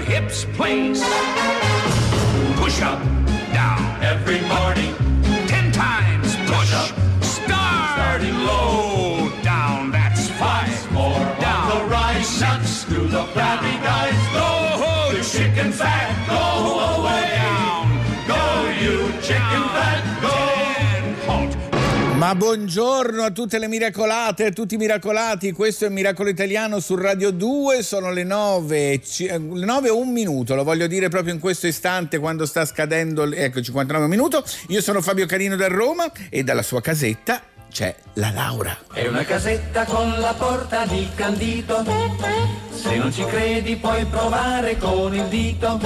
hips place. Push up, down. Every morning. Ma buongiorno a tutte le miracolate, a tutti i miracolati. Questo è Miracolo Italiano su Radio 2. Sono le 9, ci- eh, le 9 e un minuto. Lo voglio dire proprio in questo istante quando sta scadendo. Ecco, 59 minuto. Io sono Fabio Carino da Roma e dalla sua casetta c'è la Laura. È una casetta con la porta di candito. Se non ci credi puoi provare con il dito.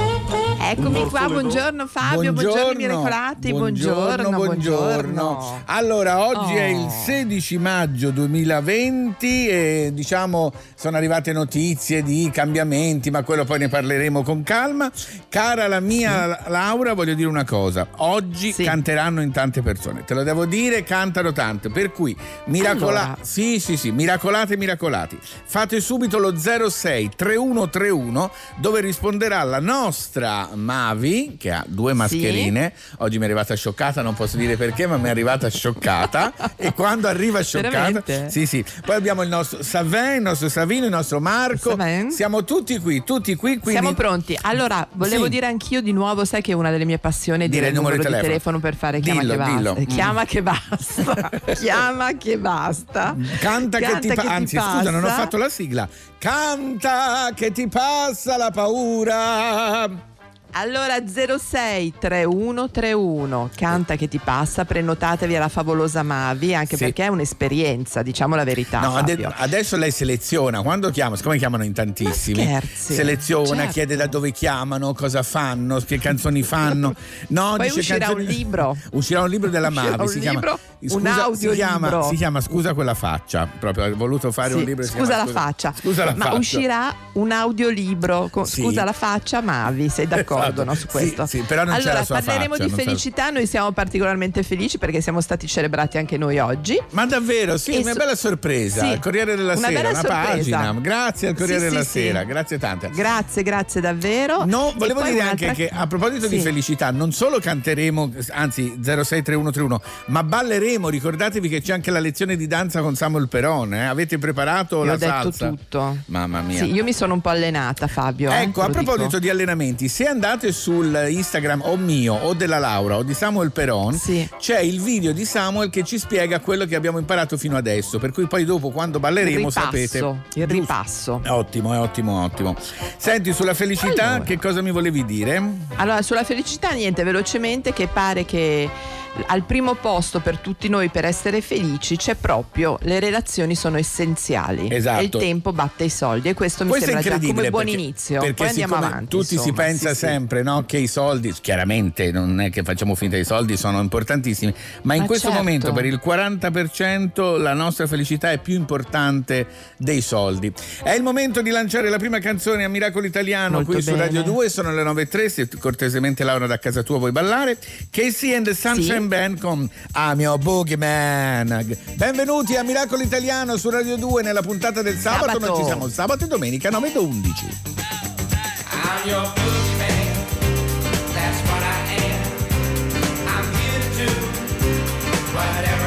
Eccomi qua, buongiorno Fabio, buongiorno, miracolati, buongiorno, buongiorno. Allora, oggi è il Oh. 16 maggio 2020 e diciamo sono arrivate notizie di cambiamenti, ma quello poi ne parleremo con calma. Cara la mia Laura, voglio dire una cosa. Oggi Sì. canteranno in tante persone. Te lo devo dire, cantano tante. Per cui miracola- Allora. Sì, sì, sì, miracolate, miracolati. Fate subito lo 06 3131 dove risponderà la nostra Mavi che ha due mascherine. Oggi mi è arrivata scioccata, non posso dire perché, ma mi è arrivata scioccata e quando arriva scioccata Veramente? Sì, sì. Poi abbiamo il nostro Savin, il nostro Savino, il nostro Marco. Savin. Siamo tutti qui, tutti qui, quindi Siamo pronti. Allora, volevo Sì. dire anch'io di nuovo, sai che una delle mie passioni è dire il numero, di telefono. per fare chiama Dillo, che basta. dillo. Mm. Chiama che basta. chiama che basta. Canta, che ti pa- anzi scusa non ho passa. fatto la sigla canta che ti passa la paura Allora 06 3131 canta che ti passa, prenotatevi alla favolosa Mavi, anche Sì. perché è un'esperienza, diciamo la verità. No, ade- adesso lei seleziona, quando chiama, siccome chiamano in tantissimi, seleziona, Certo. chiede da dove chiamano, cosa fanno, che canzoni fanno. No, Poi dice uscirà canzoni- un libro. Uscirà un libro della Uscirà Mavi, un si chiama, libro, un si chiama, audiolibro. si chiama Scusa quella faccia, proprio ha voluto fare Sì, un libro scusa chiama la faccia. Scusa la Ma faccia. uscirà un audiolibro con Sì. Scusa la faccia, Mavi, sei d'accordo No, su Sì, questo? sì, però non c'è allora, la sua parleremo faccia, di felicità, noi siamo particolarmente felici perché siamo stati celebrati anche noi oggi. Ma davvero, sì, E una su- bella sorpresa. Sì, Il Corriere della una Sera, una sorpresa. pagina. Grazie al Corriere Sì, della sì, sì. Sera, grazie tante. Grazie, grazie davvero. No, volevo dire anche che a proposito di Sì. felicità, non solo canteremo, anzi 063131, ma balleremo. Ricordatevi che c'è anche la lezione di danza con Samuel Perone. eh? Avete preparato Io la ho detto salsa? tutto. Mamma mia. Sì, io mi sono un po' allenata, Fabio. eh, Ecco, te a proposito dico. di allenamenti, se andate sul Instagram o mio o della Laura o di Samuel Peron, Sì. c'è il video di Samuel che ci spiega quello che abbiamo imparato fino adesso. Per cui poi dopo quando balleremo ripasso, sapete. il ripasso. Ottimo, è ottimo, ottimo. Senti, sulla felicità, Allora. che cosa mi volevi dire? Allora, sulla felicità, niente, velocemente, che pare che al primo posto per tutti noi per essere felici c'è proprio le relazioni sono essenziali. Esatto. E il tempo batte i soldi. E questo mi Questo sembra già come buon perché, inizio. perché Poi andiamo avanti. tutti si insomma, pensa sì, sì. sempre no, che i soldi, chiaramente non è che facciamo finta i soldi, sono importantissimi, ma in Ma questo certo. momento per il 40% la nostra felicità è più importante dei soldi. È il momento di lanciare la prima canzone a Miracolo Italiano Molto qui su bene. Radio 2, sono le 9.03, se cortesemente Laura da casa tua vuoi ballare. Casey and the Sunshine Sì. Band con I'm your boogeyman. Benvenuti a Miracolo Italiano su Radio 2 nella puntata del sabato, Sabato. noi ci siamo sabato e domenica 9 e 11. I'm your boogeyman. That's what I am. I'm here to do whatever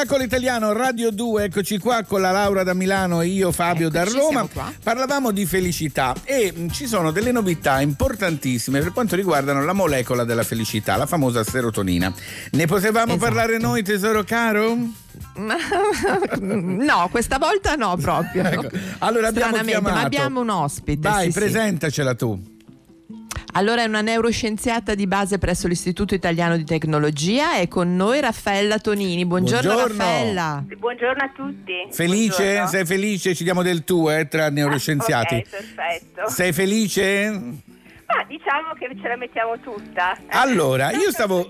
Miracolo Italiano Radio 2, eccoci qua con la Laura da Milano e io Fabio da Eccoci, Roma. siamo qua. Parlavamo di felicità e mh, ci sono delle novità importantissime per quanto riguardano la molecola della felicità, la famosa serotonina. Ne potevamo Esatto. parlare noi, tesoro caro? no, questa volta no proprio. Ecco, allora abbiamo chiamato. ma abbiamo un ospite. Vai, sì, sì. presentacela tu. Allora è una neuroscienziata di base presso l'Istituto Italiano di Tecnologia e con noi Raffaella Tonini. Buongiorno, Buongiorno. Raffaella. Buongiorno a tutti. Felice? Buongiorno. Sei felice? Ci diamo del tu, eh, tra neuroscienziati. Ok, perfetto. Sei felice? Ma diciamo che ce la mettiamo tutta. Allora, io stavo.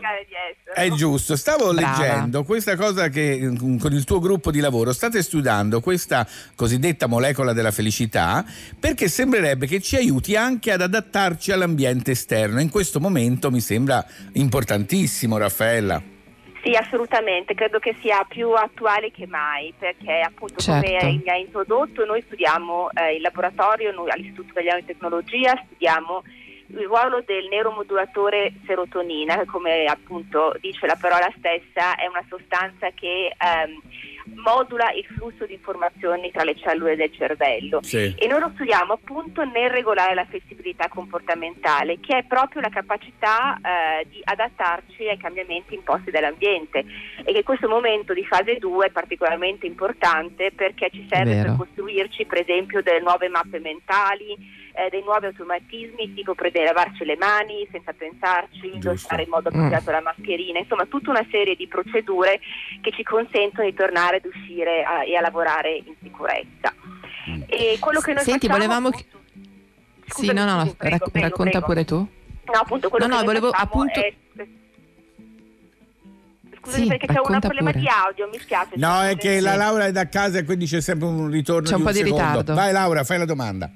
È giusto, stavo Brava. leggendo questa cosa che mm, con il tuo gruppo di lavoro state studiando questa cosiddetta molecola della felicità perché sembrerebbe che ci aiuti anche ad adattarci all'ambiente esterno. In questo momento mi sembra importantissimo, Raffaella. Sì, assolutamente, credo che sia più attuale che mai perché appunto Certo. come mi ha introdotto noi studiamo eh, in laboratorio, noi all'Istituto Italiano di Tecnologia studiamo il ruolo del neuromodulatore serotonina, che come appunto dice la parola stessa è una sostanza che ehm, modula il flusso di informazioni tra le cellule del cervello. Sì. E noi lo studiamo appunto nel regolare la flessibilità comportamentale, che è proprio la capacità eh, di adattarci ai cambiamenti imposti dall'ambiente e che questo momento di fase 2 è particolarmente importante perché ci serve Vero. per costruirci per esempio delle nuove mappe mentali, eh, dei nuovi automatismi tipo pre- lavarci le mani senza pensarci, indossare in modo appropriato la mascherina, insomma tutta una serie di procedure che ci consentono di tornare ad uscire a- e a lavorare in sicurezza. E quello che noi Senti, facciamo, volevamo appunto- Sì, no, no, sì, prego, rac- prego, racconta prego. pure tu. No, appunto, quello No, che no, noi volevo facciamo appunto- è- Scusami Sì, perché c'è un problema pure. di audio, mi spiace. No, è un che la Laura è da casa e quindi c'è sempre un ritorno C'è un di po' di secondo. ritardo. Vai Laura, fai la domanda.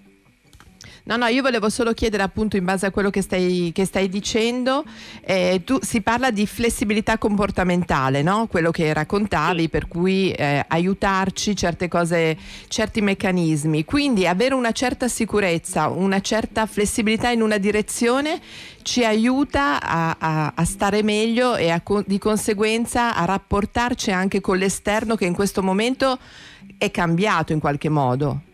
No, no, io volevo solo chiedere appunto in base a quello che stai, che stai dicendo, eh, tu, si parla di flessibilità comportamentale, no? Quello che raccontavi, per cui eh, aiutarci certe cose, certi meccanismi. Quindi avere una certa sicurezza, una certa flessibilità in una direzione ci aiuta a, a- a stare meglio e a di conseguenza a rapportarci anche con l'esterno che in questo momento è cambiato in qualche modo.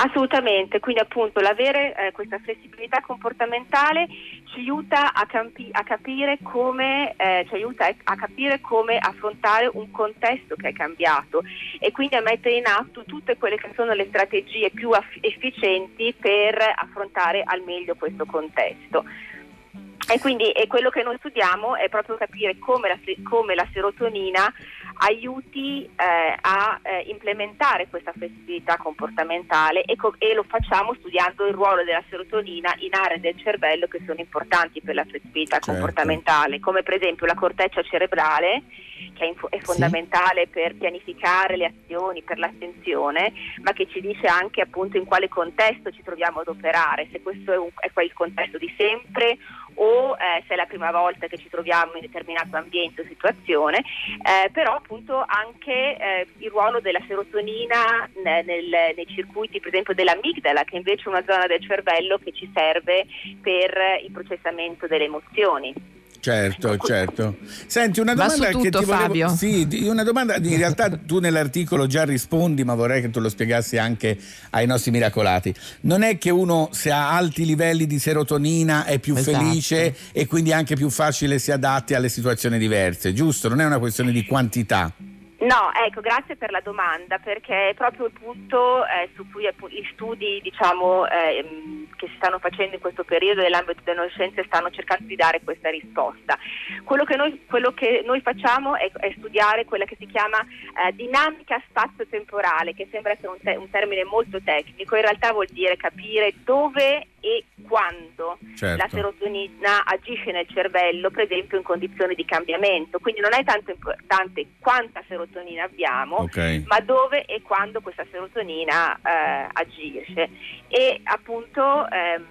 Assolutamente, quindi appunto l'avere eh, questa flessibilità comportamentale ci aiuta a, campi- a capire come eh, ci aiuta a- capire come affrontare un contesto che è cambiato e quindi a mettere in atto tutte quelle che sono le strategie più aff- efficienti per affrontare al meglio questo contesto. E quindi e quello che noi studiamo è proprio capire come la, come la serotonina aiuti eh, a eh, implementare questa flessibilità comportamentale e, co- e lo facciamo studiando il ruolo della serotonina in aree del cervello che sono importanti per la flessibilità Certo. comportamentale, come per esempio la corteccia cerebrale che è, info- è fondamentale per pianificare le azioni, per l'attenzione, ma che ci dice anche appunto in quale contesto ci troviamo ad operare, se questo è, un, è quel contesto di sempre o eh, se è la prima volta che ci troviamo in determinato ambiente o situazione, eh, però appunto anche eh, il ruolo della serotonina ne- nel- nei circuiti per esempio dell'amigdala, che invece è una zona del cervello che ci serve per il processamento delle emozioni. Certo, certo. Senti, una domanda su che tutto, ti volevo Fabio. Sì, una domanda in realtà tu nell'articolo già rispondi, ma vorrei che tu lo spiegassi anche ai nostri miracolati. Non è che uno se ha alti livelli di serotonina è più Esatto. felice e quindi anche più facile si adatti alle situazioni diverse, giusto? Non è una questione di quantità. No, ecco, grazie per la domanda perché è proprio il punto eh, su cui gli studi diciamo, ehm, che si stanno facendo in questo periodo nell'ambito delle neuroscienze stanno cercando di dare questa risposta. Quello che noi, quello che noi facciamo è, è studiare quella che si chiama eh, dinamica spazio-temporale, che sembra essere un, te- un termine molto tecnico, in realtà vuol dire capire dove e quando Certo. la serotonina agisce nel cervello, per esempio in condizioni di cambiamento. Quindi non è tanto importante quanta serotonina abbiamo, Ok. ma dove e quando questa serotonina eh, agisce. E appunto ehm,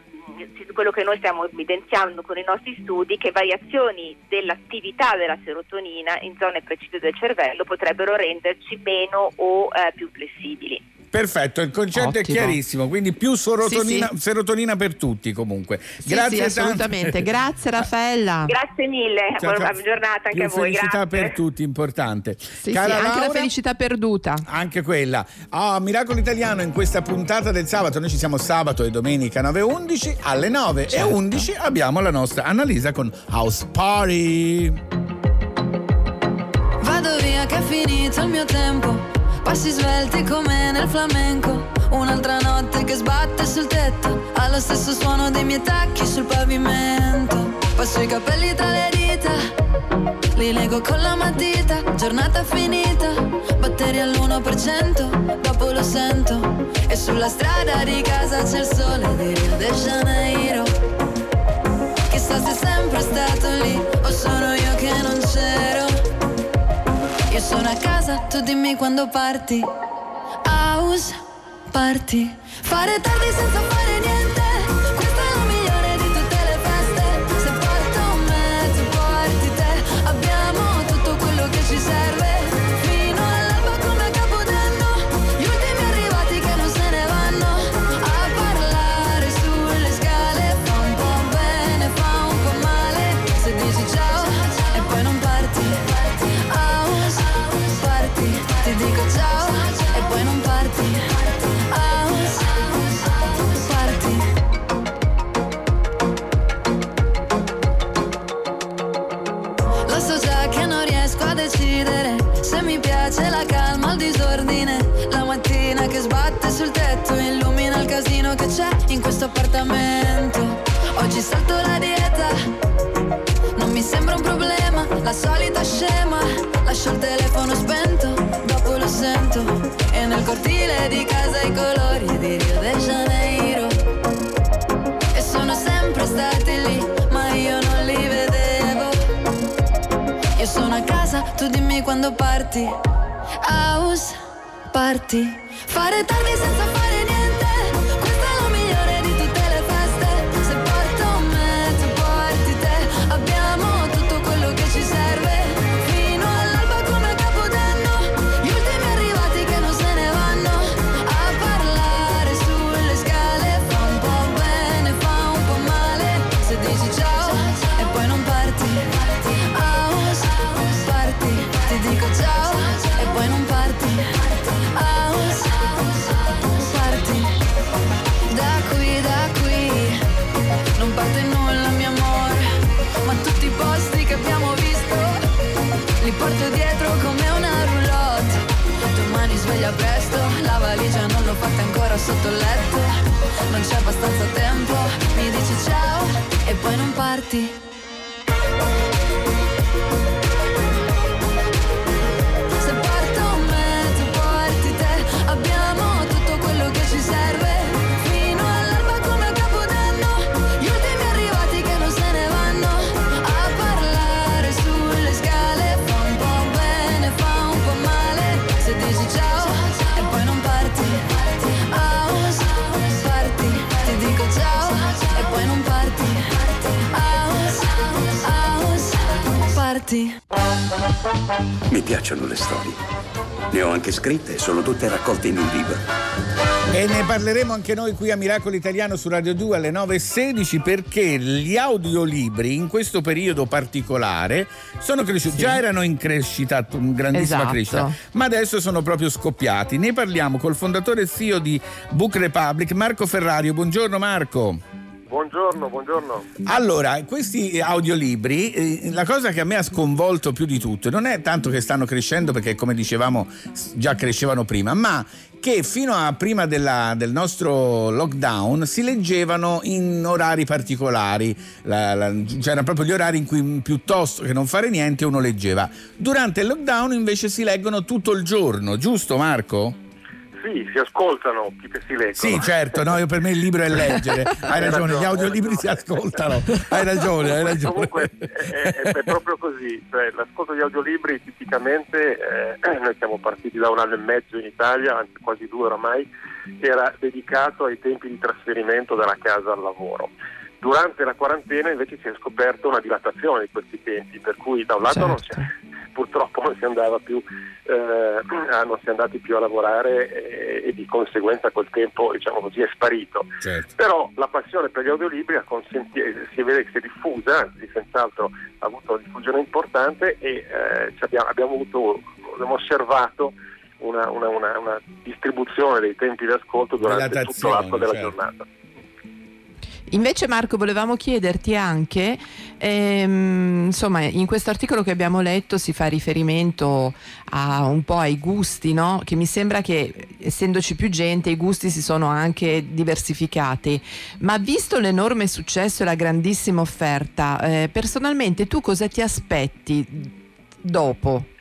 quello che noi stiamo evidenziando con i nostri studi è che variazioni dell'attività della serotonina in zone precise del cervello potrebbero renderci meno o eh, più flessibili. Perfetto, il concetto è Ottimo. chiarissimo, quindi più serotonina, Sì, serotonina per tutti comunque. Sì, Grazie sì, assolutamente. Grazie Raffaella. Grazie mille, Ciao, buona ciao. giornata anche Più a voi. felicità grazie. per tutti, importante. Sì, Cara sì, anche la Laura, felicità perduta. Anche quella. Ah, Miracolo Italiano in questa puntata del sabato. Noi ci siamo sabato e domenica 9 e 11. Alle 9 e Certo. 11 abbiamo la nostra Annalisa con House Party. Vado via che è finito il mio tempo. Passi svelti come nel flamenco. Un'altra notte che sbatte sul tetto. Allo stesso suono dei miei tacchi sul pavimento. Passo i capelli tra le dita. Li leggo con la matita. Giornata finita. Batteria all'1%. Dopo lo sento. E sulla strada di casa c'è il sole di Rio de Janeiro. Chissà se è sempre stato lì o sono io che non c'ero. Io sono a casa, tu dimmi quando parti. House party. Fare tardi senza fare niente. Piace la calma il disordine. La mattina che sbatte sul tetto illumina il casino che c'è in questo appartamento. Oggi salto la dieta, non mi sembra un problema, la solita scema. Lascio il telefono spento, dopo lo sento. E nel cortile di casa i colori di quando parti. House party. Fare tardi senza fare sotto il letto. Non c'è abbastanza tempo, mi dici ciao e poi non parti. Mi piacciono le storie. Ne ho anche scritte, sono tutte raccolte in un libro. E ne parleremo anche noi qui a Miracolo Italiano su Radio 2 alle 9.16 perché gli audiolibri in questo periodo particolare sono cresciuti, già erano in crescita, in grandissima Esatto. crescita, ma adesso sono proprio scoppiati. Ne parliamo col fondatore e CEO di Book Republic, Marco Ferrario. Buongiorno Marco. Buongiorno, buongiorno. Allora, questi audiolibri, eh, la cosa che a me ha sconvolto più di tutto non è tanto che stanno crescendo, perché come dicevamo già crescevano prima, ma che fino a prima della- del nostro lockdown si leggevano in orari particolari, La- la- c'erano proprio gli orari in cui piuttosto che non fare niente uno leggeva. Durante il lockdown invece si leggono tutto il giorno, giusto Marco? Sì, si ascoltano più che si leggono. Sì, certo, no, io per me il libro è leggere. Hai ragione, gli audiolibri si ascoltano. Hai ragione, hai ragione. Comunque è, è- è proprio così, cioè, l'ascolto di audiolibri tipicamente, eh, noi siamo partiti da un anno e mezzo in Italia, anzi quasi due oramai, era dedicato ai tempi di trasferimento dalla casa al lavoro. Durante la quarantena invece si è scoperto una dilatazione di questi tempi, per cui da un lato non, Certo. c'è- purtroppo non si andava più, eh, ah, non si è andati più a lavorare e, e di conseguenza col tempo diciamo così è sparito. Certo. Però la passione per gli audiolibri ha consenti- si vede che si è diffusa, anzi senz'altro ha avuto una diffusione importante e eh, abbiamo, abbiamo avuto, abbiamo osservato una, una- una- una distribuzione dei tempi di ascolto durante tutto l'arco della certo. giornata. Invece Marco volevamo chiederti anche, ehm, insomma in questo articolo che abbiamo letto si fa riferimento a un po' ai gusti, no? che mi sembra che essendoci più gente i gusti si sono anche diversificati, ma visto l'enorme successo e la grandissima offerta, eh, personalmente tu cosa ti aspetti dopo?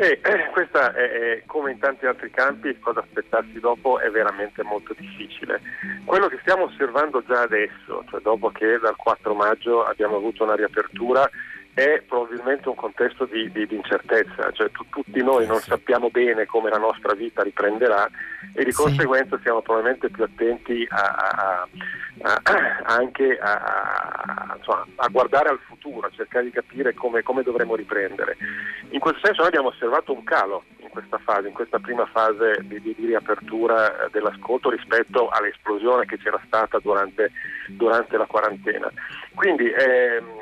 E eh, questa è, è, come in tanti altri campi, cosa aspettarsi dopo è veramente molto difficile. Quello che stiamo osservando già adesso, cioè dopo che dal 4 maggio abbiamo avuto una riapertura, è probabilmente un contesto di, di- di incertezza, cioè tu- tutti noi non sappiamo bene come la nostra vita riprenderà e di conseguenza siamo probabilmente più attenti a- a- a- anche insomma, a guardare al futuro, a cercare di capire come, come dovremo riprendere. In questo senso noi abbiamo osservato un calo in questa fase, in questa prima fase di, di- di riapertura eh, dell'ascolto rispetto all'esplosione che c'era stata durante, durante la quarantena. Quindi ehm,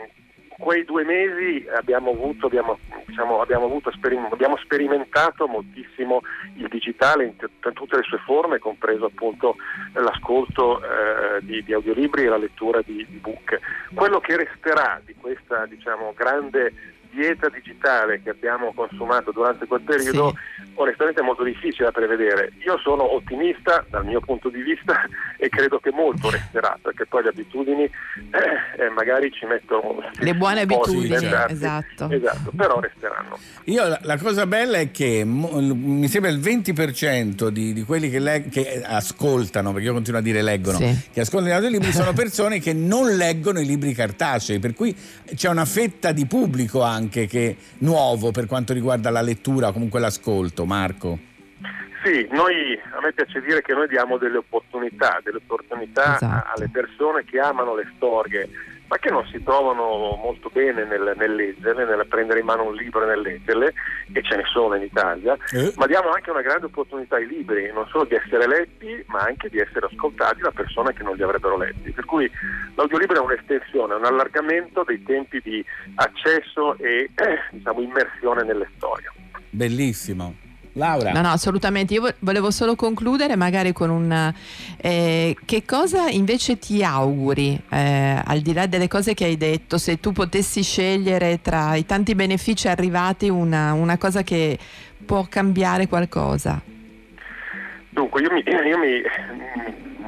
quei due mesi abbiamo avuto, abbiamo, diciamo, abbiamo, avuto sperim- abbiamo sperimentato moltissimo il digitale in, t- tutte le sue forme, compreso appunto l'ascolto eh, di, di audiolibri e la lettura di, di book. Quello che resterà di questa diciamo, grande dieta digitale che abbiamo consumato durante quel periodo onestamente è molto difficile da prevedere. Io sono ottimista dal mio punto di vista e credo che molto resterà perché poi le abitudini eh, eh, magari ci mettono Le buone abitudini, esatto. Esatto, però resteranno. Io la, la cosa bella è che mo- l- mi sembra il 20% di, di quelli che, leg- che ascoltano, perché io continuo a dire leggono, Sì. che ascoltano gli audiolibri sono persone che non leggono i libri cartacei, per cui c'è una fetta di pubblico anche che nuovo per quanto riguarda la lettura o comunque l'ascolto, Marco. Sì, noi, a me piace dire che noi diamo delle opportunità, delle opportunità Esatto. alle persone che amano le storie, ma che non si trovano molto bene nel, nel leggerle, nel prendere in mano un libro e nel leggerle, e ce ne sono in Italia, Eh. ma diamo anche una grande opportunità ai libri, non solo di essere letti, ma anche di essere ascoltati da persone che non li avrebbero letti. Per cui l'audiolibro è un'estensione, un allargamento dei tempi di accesso e eh, diciamo, immersione nelle storie. Bellissimo. Laura. No, no, assolutamente. Io vo- volevo solo concludere magari con un... eh, che cosa invece ti auguri, eh, al di là delle cose che hai detto, se tu potessi scegliere tra i tanti benefici arrivati una, una cosa che può cambiare qualcosa? Dunque, io mi, io mi-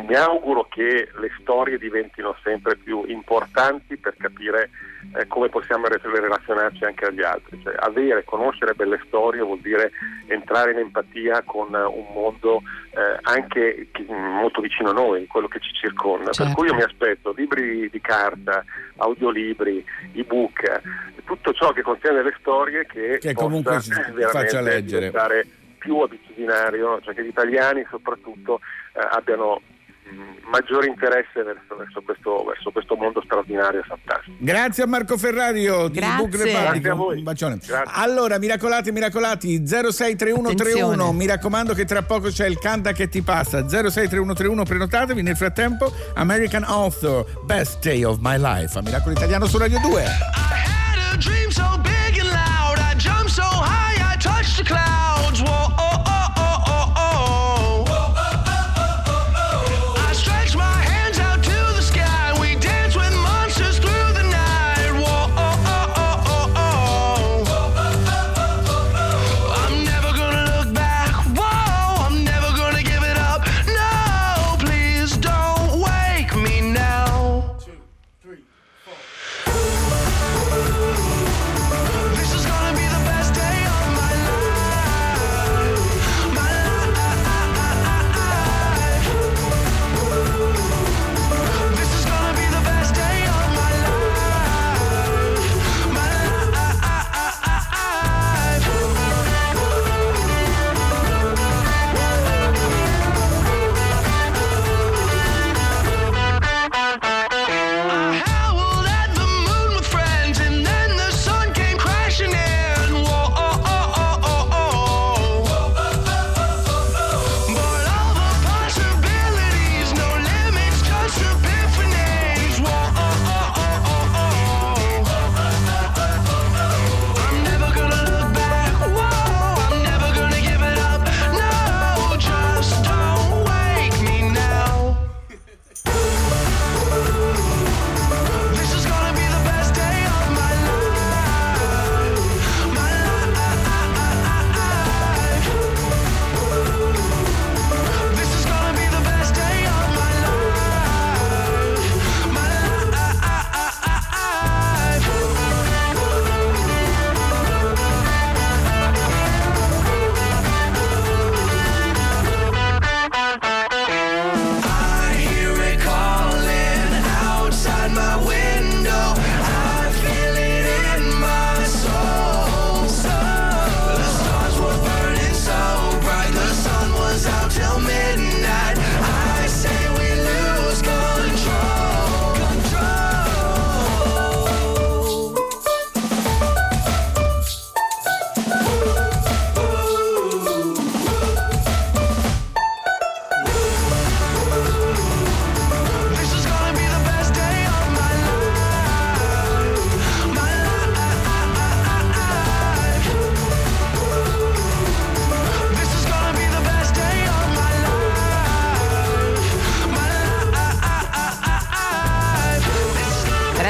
mi auguro che le storie diventino sempre più importanti per capire eh, come possiamo re- relazionarci anche agli altri. Cioè, avere, conoscere belle storie vuol dire entrare in empatia con eh, un mondo eh, anche chi- molto vicino a noi, quello che ci circonda. Per Certo. cui io mi aspetto libri di carta, audiolibri, ebook, tutto ciò che contiene delle storie che, Che comunque veramente faccia leggere. più abitudinario, cioè che gli italiani soprattutto eh, abbiano maggiore interesse verso, verso questo, verso questo mondo straordinario e fantastico. Grazie a Marco Ferrario di Grazie. Book. Grazie a voi. Un bacione. Grazie. Allora, miracolati, miracolati 063131. Attenzione. Mi raccomando che tra poco c'è il canta che ti passa. 063131 prenotatevi. Nel frattempo, American Author, Best Day of My Life. A Miracolo Italiano su Radio 2. I had a dream so big and loud. I jumped so high, I touched the clouds.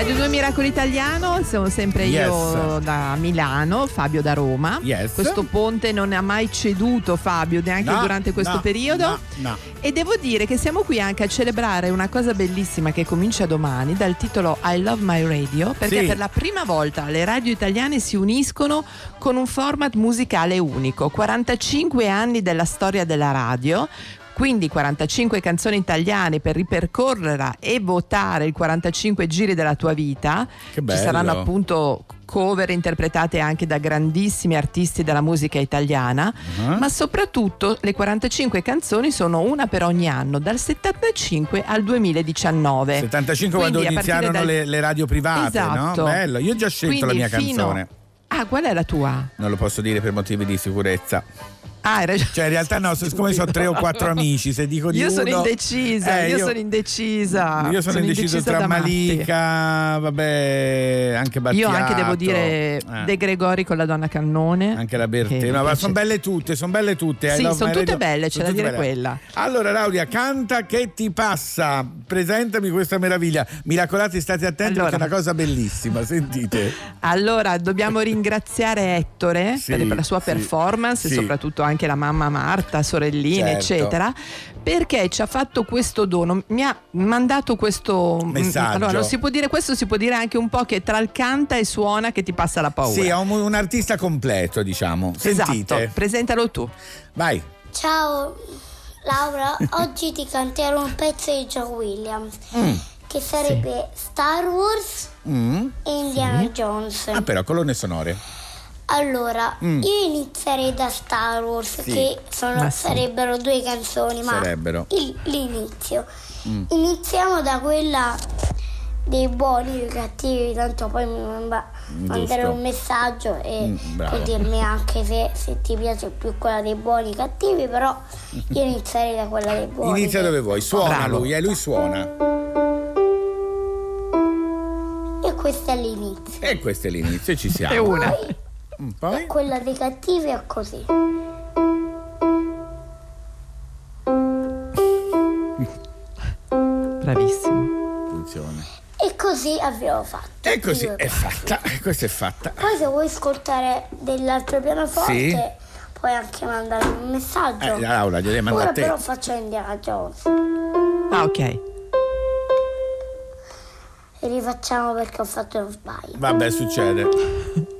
Miracolo Italiano, sono sempre Yes. io da Milano, Fabio da Roma. Yes. Questo ponte non ha mai ceduto Fabio neanche No, durante questo no, periodo. no, no. E devo dire che siamo qui anche a celebrare una cosa bellissima che comincia domani dal titolo I Love My Radio, perché Sì. per la prima volta le radio italiane si uniscono con un format musicale unico. 45 anni della storia della radio. Quindi 45 canzoni italiane per ripercorrerla e votare i 45 giri della tua vita. Che bello. Ci saranno appunto cover interpretate anche da grandissimi artisti della musica italiana, Uh-huh. ma soprattutto le 45 canzoni sono una per ogni anno, dal 75 al 2019. 75 Quindi, quando iniziarono dal- le, le radio private, Esatto. no? Bello, io ho già scelto la Quindi mia fino- canzone. Ah, qual è la tua? Non lo posso dire per motivi di sicurezza. Ah, ragione. Cioè, in realtà no, siccome sono tre o quattro amici, se dico di Io sono uno- indecisa, Eh, io, sono indecisa. Io sono, indeciso tra da matti. Malika, vabbè, anche Battiato. Io anche devo dire eh, De Gregori con la donna cannone. anche la Bertè. ma sono belle tutte, sono belle tutte. Sì, sono tutte belle, c'è sono da dire belle. quella. Allora, Lauria, canta che ti passa. Presentami questa meraviglia. Miracolati, state attenti Allora. perché è una cosa bellissima. Sentite. Allora, dobbiamo ringraziare Ettore Sì, per la sua sì, performance sì. e soprattutto anche la mamma Marta, sorelline, Certo. eccetera, perché ci ha fatto questo dono, mi ha mandato questo Messaggio. Allora, non si può dire questo, si può dire anche un po' che tra il canta e suona che ti passa la paura. Sì, è un, un artista completo, diciamo. Sentite. Esatto, presentalo tu. Vai. Ciao Laura, oggi ti canterò un pezzo di John Williams che sarebbe Star Wars Mm. e Indiana Jones. Ah, però colonne sonore. Allora, io inizierei da Star Wars Sì. che sono- sì. sarebbero due canzoni, ma Sarebbero. il- l'inizio. Iniziamo da quella dei buoni e dei cattivi, tanto poi mi manda- manderò un messaggio e Mm, dirmi anche se, se ti piace più quella dei buoni e cattivi, però io inizierei da quella dei buoni. Inizia dove vuoi. Suona Bravo. lui, eh, lui suona. E questo è l'inizio. E questo è l'inizio, ci siamo. E una. Mm, Poi? Quella dei cattivi è così. Bravissimo. Funziona. E così abbiamo fatto. E così Io- è fatta. Questa è fatta. Poi se vuoi ascoltare dell'altro pianoforte Sì. puoi anche mandare un messaggio. Eh, Laura, gliele mando Ora a te. però faccio Indiana Jones. Ah, ok. E rifacciamo perché ho fatto uno sbaglio. Vabbè, succede.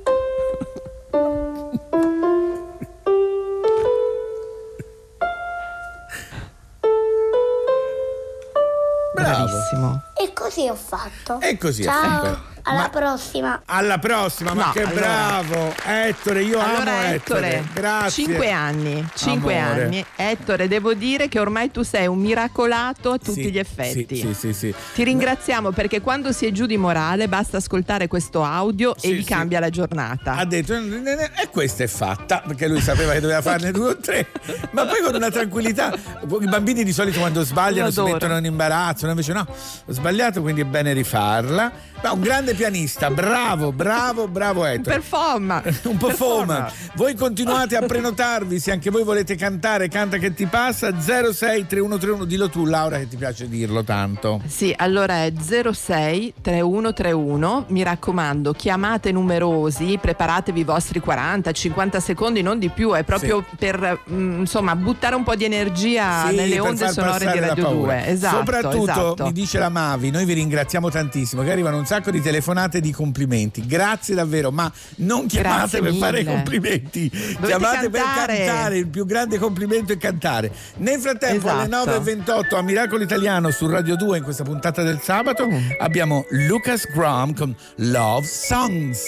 Bravissimo. E così ho fatto. E così Ciao, fatto. Alla Ma- prossima. Alla prossima, ma No, che allora- bravo! Ettore, io amo Allora Ettore. Ettore, Grazie. 5 anni, 5 Amore. anni. Ettore, devo dire che ormai tu sei un miracolato a tutti Sì, gli effetti. Sì, sì, sì. sì. Ti ringraziamo perché quando si è giù di morale basta ascoltare questo audio Sì, e gli sì. cambia la giornata. Ha detto, e questa è fatta, perché lui sapeva che doveva farne due o tre, ma poi con una tranquillità. I bambini di solito quando sbagliano si mettono in imbarazzo, invece no, ho sbagliato, quindi è bene rifarla. Ma un grande pianista, bravo, bravo, bravo Ettore. Performa. Un po' Performa. foma. Voi continuate a prenotarvi se anche voi volete cantare, canta che ti passa 06 3131, dillo tu Laura che ti piace dirlo tanto. Sì, allora è 06 3131. Mi raccomando, chiamate numerosi, preparatevi i vostri 40, 50 secondi, non di più, è proprio per mm, insomma buttare un po' di energia Sì, nelle onde sonore di Radio paura. 2. Esatto. Soprattutto esatto. mi dice la Mavi, noi vi ringraziamo tantissimo, che arrivano un sacco di telefonate di complimenti. Grazie davvero, ma non chiamate per fare mille. complimenti, chiamate per cantare. cantare, il più grande complimento è cantare. Nel frattempo alle Esatto. 9.28 a Miracolo Italiano su Radio 2 in questa puntata del sabato Mm. abbiamo Lucas Graham con Love Songs.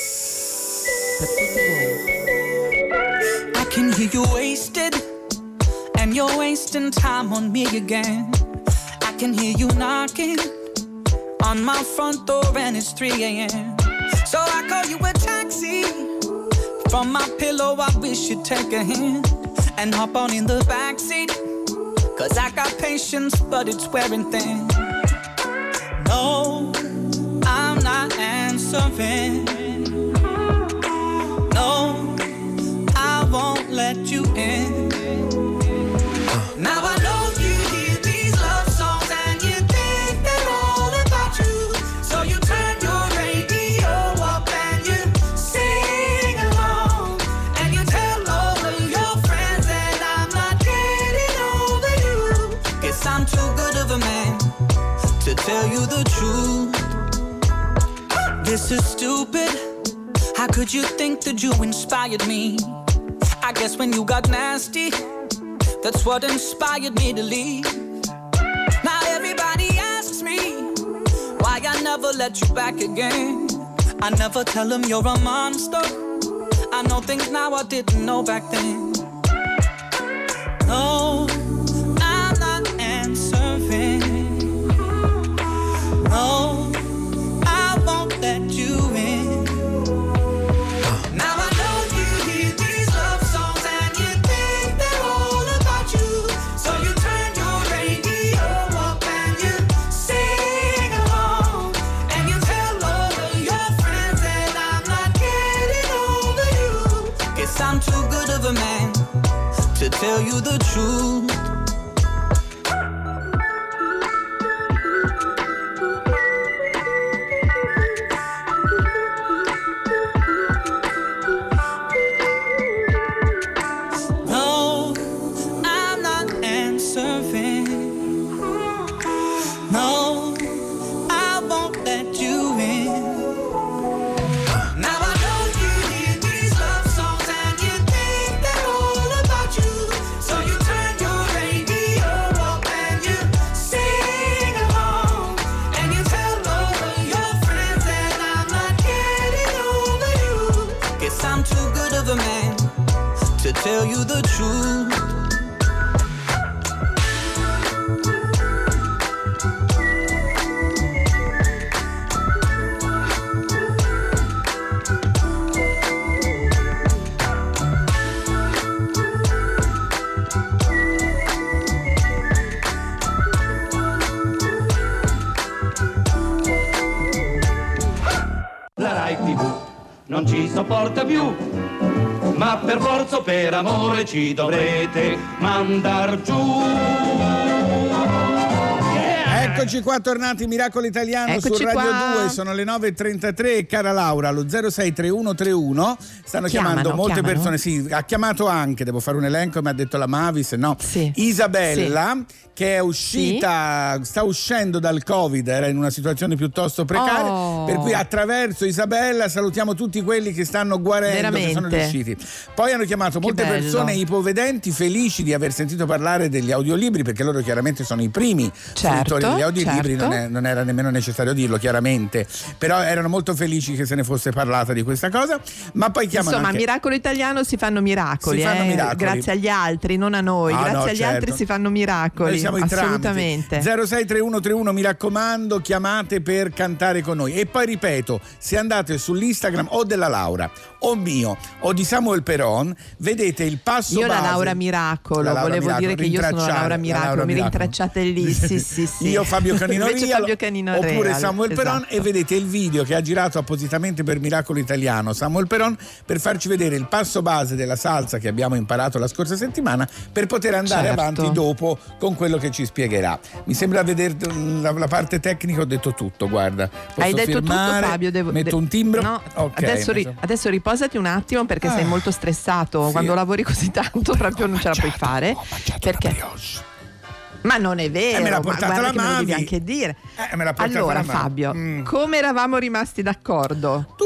Per tutti voi. I can hear you wasted, and you're wasting time on me again. I can hear you knocking on my front door, and it's 3 a.m. So I call you a taxi. From my pillow, I wish you'd take a hint and hop on in the backseat. Cause I got patience, but it's wearing thin. No, I'm not answering. No, I won't let you in. Now I stupid. How could you think that you inspired me? I guess when you got nasty, that's what inspired me to leave. Now everybody asks me why I never let you back again. I never tell them you're a monster. I know things now I didn't know back then. No, I'm not answering. No, you you per amore ci dovrete mandar giù. Eccoci qua, tornati Miracolo Italiano Eccoci su Radio qua. 2, sono le 9.33 cara Laura, allo 063131 stanno Chiamano, chiamando molte chiamano. persone, sì, ha chiamato anche, devo fare un elenco, mi ha detto la Mavis, no, Isabella che è uscita, sta uscendo dal Covid, era in una situazione piuttosto precaria, Oh. per cui attraverso Isabella salutiamo tutti quelli che stanno guarendo, che sono Veramente. riusciti. Poi hanno chiamato Che molte bello. persone ipovedenti felici di aver sentito parlare degli audiolibri perché loro chiaramente sono i primi Certo, fruitori degli audiolibri, certo. non, è- non era nemmeno necessario dirlo chiaramente, però erano molto felici che se ne fosse parlata di questa cosa, ma poi chiamano Insomma, anche... Miracolo Italiano si fanno miracoli, Si fanno eh, miracoli. grazie agli altri, non a noi. Ah, grazie no, agli certo. altri si fanno miracoli. Noi siamo i. Assolutamente. 063131 mi raccomando chiamate per cantare con noi e poi ripeto se andate sull'Instagram o della Laura o mio o di Samuel Peron vedete il passo Io la base. Laura Miracolo, La Laura volevo Miracolo, dire che io sono la Laura la Miracolo, Laura mi rintracciate lì, sì sì sì. Io Fabio Canino Invece Real, Fabio Canino oppure Real, Samuel Peron esatto. e vedete il video che ha girato appositamente per Miracolo Italiano Samuel Peron per farci vedere il passo base della salsa che abbiamo imparato la scorsa settimana per poter andare Certo. avanti dopo con quello che ci spiegherà. Mi sembra vedere mm, la, la parte tecnica, ho detto tutto, guarda. Posso Hai detto firmare, tutto Fabio? Devo- metto de- un timbro? No, Ok, adesso, ri- adesso riposati un attimo perché sei Ah. molto stressato. Sì. Quando lavori così tanto proprio non ce la puoi fare. perché? Ma non è vero, Eh, me l'ha portata la lo devi Mavi. anche dire. Eh, me l'ha portata allora, la Mavi. Fabio, Mm. come eravamo rimasti d'accordo?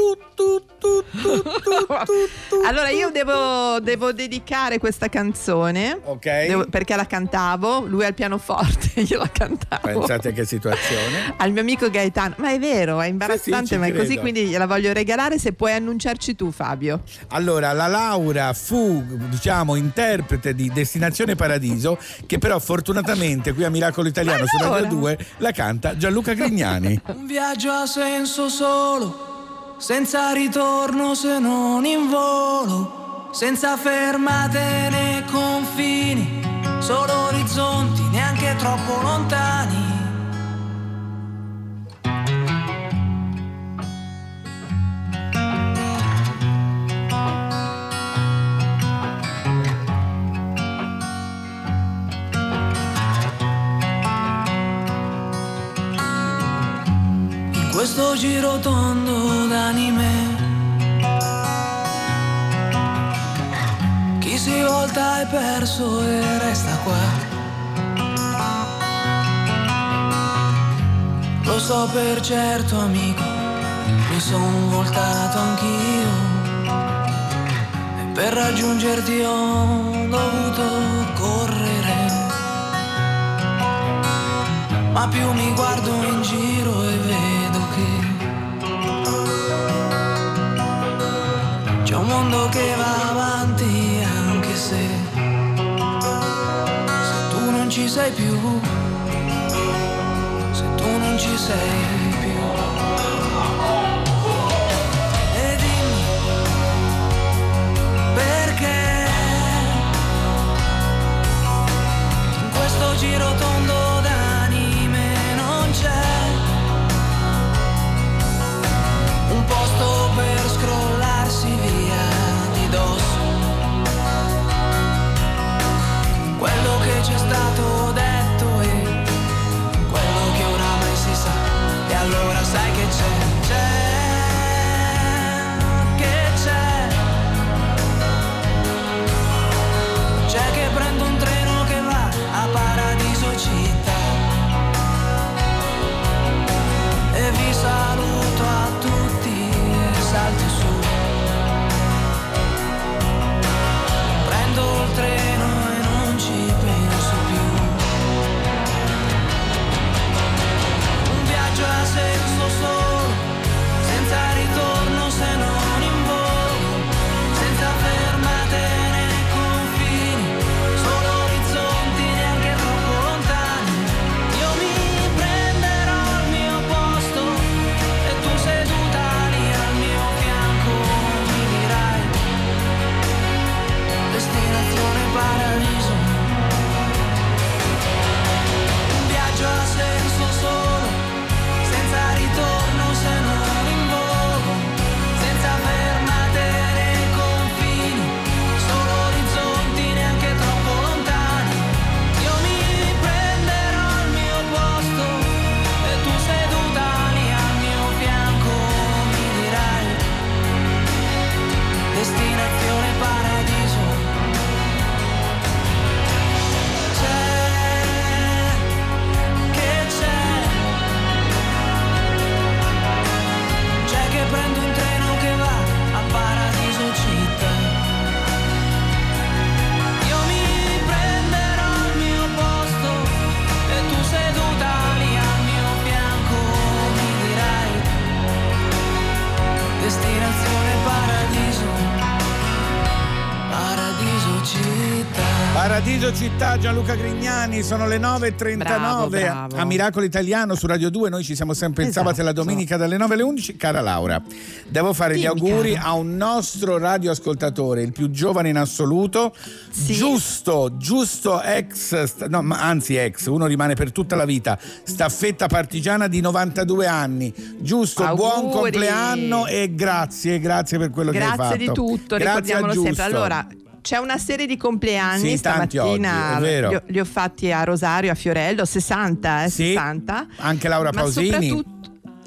allora, io devo, devo dedicare questa canzone Ok. devo- perché la cantavo, lui al pianoforte, io la cantavo. Pensate che situazione. Al mio amico Gaetano, ma è vero, è imbarazzante, Sì, sì, ma è così, credo. quindi gliela voglio regalare. Se puoi annunciarci tu, Fabio. Allora, la Laura fu, diciamo, interprete di Destinazione Paradiso, che però fortunatamente qui a Miracolo Italiano su. Radio 2 la canta Gianluca Grignani. Un viaggio ha senso solo, senza ritorno se non in volo, senza fermate né confini, solo orizzonti neanche troppo lontani. Giro tondo d'anime. Chi si volta è perso e resta qua. Lo so per certo amico Mi mi son voltato anch'io. E per raggiungerti ho dovuto correre. Ma più mi guardo in giro e vedo c'è un mondo che va avanti anche se, se tu non ci sei più, se tu non ci sei giro tondo destinazione paradiso, paradiso città. Paradiso Città, Gianluca Grignani, sono le 9.39 Bravo, bravo. a Miracolo Italiano su Radio 2, noi ci siamo sempre il Esatto. sabato e la domenica dalle 9 alle 11. Cara Laura, devo fare gli Dimmi, auguri caro. a un nostro radioascoltatore, il più giovane in assoluto, Sì? giusto, giusto ex, no, anzi ex, uno rimane per tutta la vita, staffetta partigiana di 92 anni, giusto, buon Auguri. compleanno e grazie, grazie per quello che hai fatto. Grazie di tutto, Grazie ricordiamolo sempre. Allora, c'è una serie di compleanni Sì, stamattina oggi. Li, ho, li ho fatti a Rosario, a Fiorello, 60, eh, Sì, 60. anche Laura Ma Pausini. soprattutto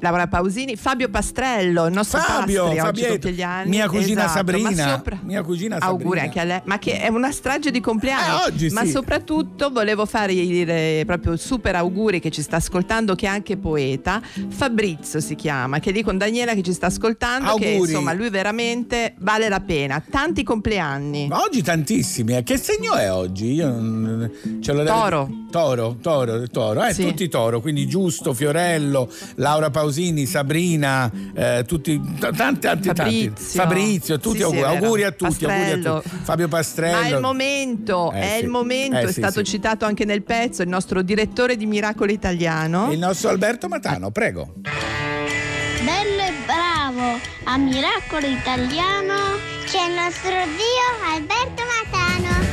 Laura Pausini, Fabio Pastrello, il nostro Fabio, Pastri, Fabietto, compie gli anni. mia cugina Esatto, Sabrina, ma sopra- mia cugina Auguri Sabrina. anche a lei, ma che è una strage di compleanni. Eh, oggi ma sì. soprattutto volevo fare proprio super auguri che ci sta ascoltando, che è anche poeta. Fabrizio si chiama, che è lì con Daniela che ci sta ascoltando. Che Auguri. insomma, lui veramente vale la pena. Tanti compleanni. Ma oggi tantissimi, eh. che segno è oggi? Io non... ce l'ho Toro. Toro, toro, toro, eh, Sì. tutti toro, quindi Giusto, Fiorello, Laura Pausini, Sabrina, eh, tutti, t- tanti, tanti, tanti. Fabrizio. Fabrizio, tutti Sì, sì, auguri, vero. auguri a tutti, auguri a tutti. Fabio Pastrello. Ma è il momento, Eh, è sì. il momento, Eh, è sì, stato sì. citato anche nel pezzo il nostro direttore di Miracolo Italiano. Il nostro Alberto Matano, prego. Bello e bravo, a Miracolo Italiano c'è il nostro zio Alberto Matano.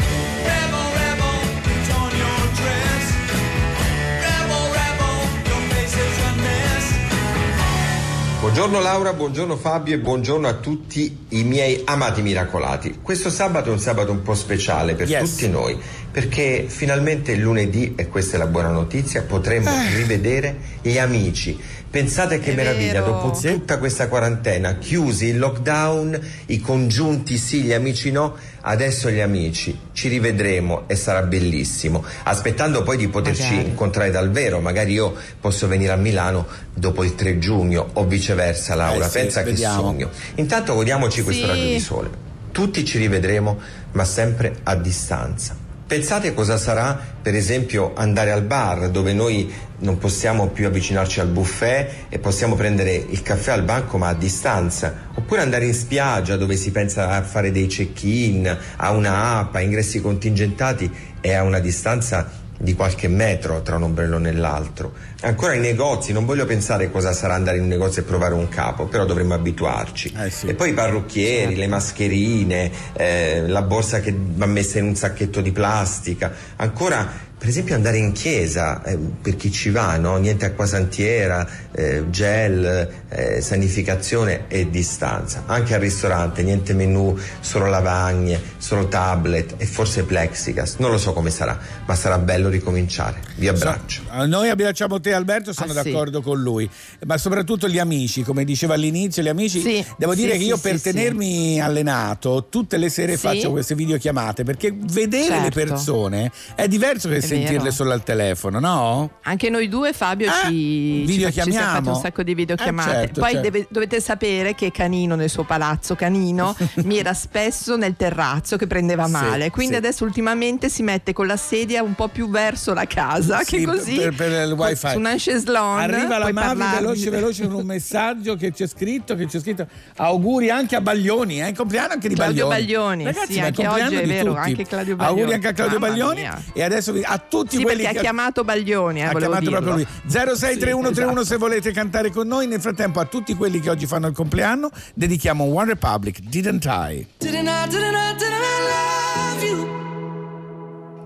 Buongiorno Laura, buongiorno Fabio e buongiorno a tutti i miei amati miracolati. Questo sabato è un sabato un po' speciale per Yes. tutti noi perché finalmente lunedì, e questa è la buona notizia, potremo rivedere gli amici. Pensate che È meraviglia, vero. dopo tutta questa quarantena, chiusi, il lockdown, i congiunti sì, gli amici no, adesso gli amici, ci rivedremo e sarà bellissimo, aspettando poi di poterci Magari. incontrare dal vero, magari io posso venire a Milano dopo il 3 giugno o viceversa viceversa, Laura. Eh sì, Pensa vediamo. che sogno. Intanto godiamoci questo Sì. raggio di sole. Tutti ci rivedremo, ma sempre a distanza. Pensate cosa sarà, per esempio, andare al bar dove noi non possiamo più avvicinarci al buffet e possiamo prendere il caffè al banco ma a distanza, oppure andare in spiaggia dove si pensa a fare dei check-in, a una app, a ingressi contingentati e a una distanza di qualche metro tra un ombrello e l'altro. Ancora i negozi, non voglio pensare cosa sarà andare in un negozio e provare un capo, però dovremmo abituarci. E poi i parrucchieri, le mascherine, eh, la borsa che va messa in un sacchetto di plastica. Ancora, per esempio, andare in chiesa, eh, per chi ci va, no? Niente acquasantiera, eh, gel, eh, sanificazione e distanza. Anche al ristorante, niente menù, solo lavagne, solo tablet e forse plexiglas. Non lo so come sarà, ma sarà bello ricominciare. Vi abbraccio. Ah, Noi abbracciamo te Alberto, sono Ah, sì. d'accordo con lui, ma soprattutto gli amici, come diceva all'inizio, gli amici, Sì, devo sì, dire che sì, io sì, per sì. tenermi allenato tutte le sere Sì. faccio queste videochiamate perché vedere le Certo. persone è diverso che sentirle vero. solo al telefono, no? Anche noi due, Fabio, ci, ci, videochiamiamo. ci siamo fatti un sacco di videochiamate. Eh, certo, Poi certo. deve- dovete sapere che Canino nel suo palazzo Canino mira spesso nel terrazzo che prendeva Sì, male. Quindi sì. adesso ultimamente si mette con la sedia un po' più verso la casa, Sì, che così per, per il wifi. su un ancheslon Arriva la Mavi veloce veloce con un messaggio che c'è scritto che c'è scritto auguri anche a Baglioni, è il compleanno anche di Claudio Baglioni. Baglioni, Ragazzi, sì, anche oggi è vero, tutti. anche Claudio Auguri Baglioni. anche a Claudio Mamma Baglioni mia. e adesso vi- a tutti Sì, quelli che ha chiamato Baglioni, eh, ha chiamato proprio lui dirlo. 063131 Sì, se volete cantare con noi nel frattempo a tutti quelli che oggi fanno il compleanno dedichiamo One Republic Didn't I Didn't I, didn't I, didn't I love you?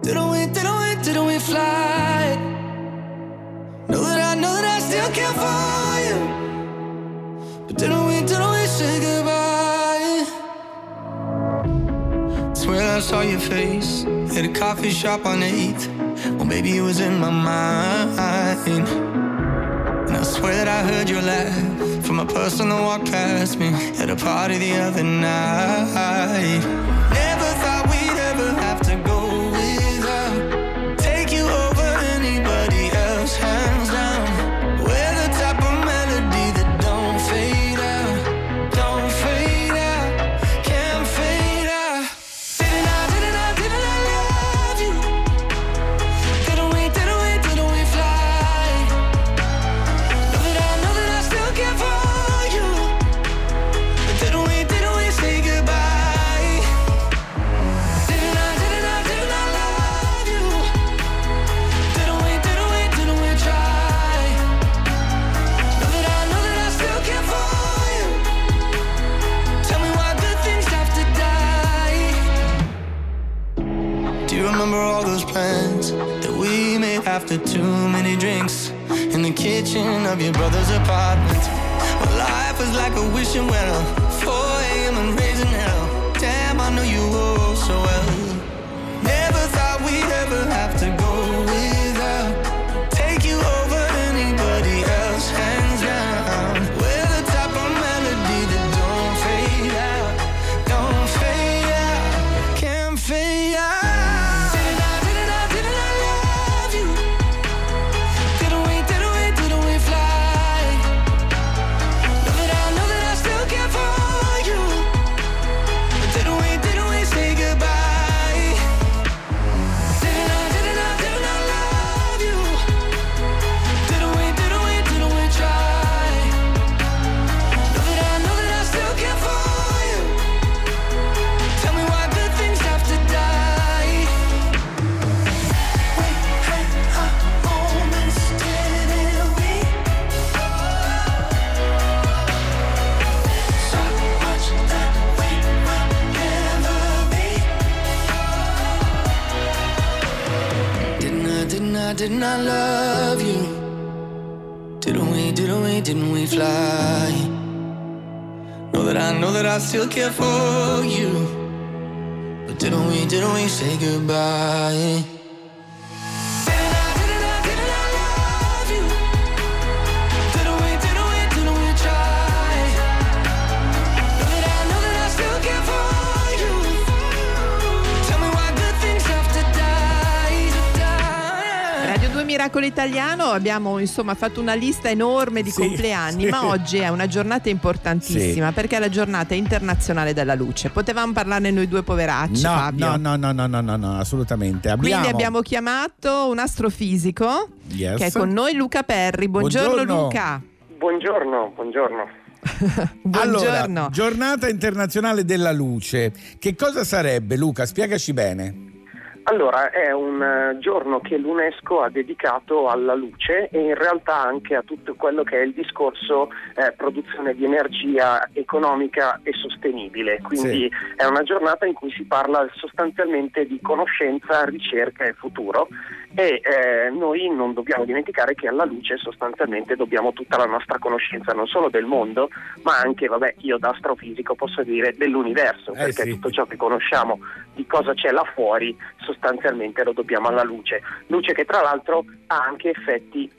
Didn't we, didn't we, didn't we fly? Know that I, know that I still care for you. But didn't we, didn't we say goodbye? Swear I saw your face at a coffee shop on 8th. Well, maybe it was in my mind. And I swear that I heard your laugh from a person that walked past me at a party the other night. After too many drinks in the kitchen of your brother's apartment? Life was like a wishing well, didn't I, love you? Didn't we, didn't we, didn't we fly? Know that I, know that I still care for you. But didn't we, didn't we say goodbye? Miracolo Italiano abbiamo insomma fatto una lista enorme di Sì, compleanni, sì. ma oggi è una giornata importantissima Sì. perché è la giornata internazionale della luce. Potevamo parlarne noi due poveracci, No, Fabio. no, no, no, no, no, no, no, assolutamente. Abbiamo, Quindi abbiamo chiamato un astrofisico Yes. che è con noi Luca Perri. Buongiorno, Buongiorno. Luca. Buongiorno, buongiorno. Allora, Buongiorno. giornata internazionale della luce. Che cosa sarebbe, Luca? Spiegaci bene. Allora, è un eh, giorno che l'UNESCO ha dedicato alla luce e in realtà anche a tutto quello che è il discorso eh, produzione di energia economica e sostenibile. Quindi è una giornata in cui si parla sostanzialmente di conoscenza, ricerca e futuro e eh, noi non dobbiamo dimenticare che alla luce sostanzialmente dobbiamo tutta la nostra conoscenza non solo del mondo, ma anche, vabbè, io da astrofisico posso dire dell'universo, perché tutto ciò che conosciamo di cosa c'è là fuori sostanzialmente lo dobbiamo alla luce. Luce che tra l'altro ha anche effetti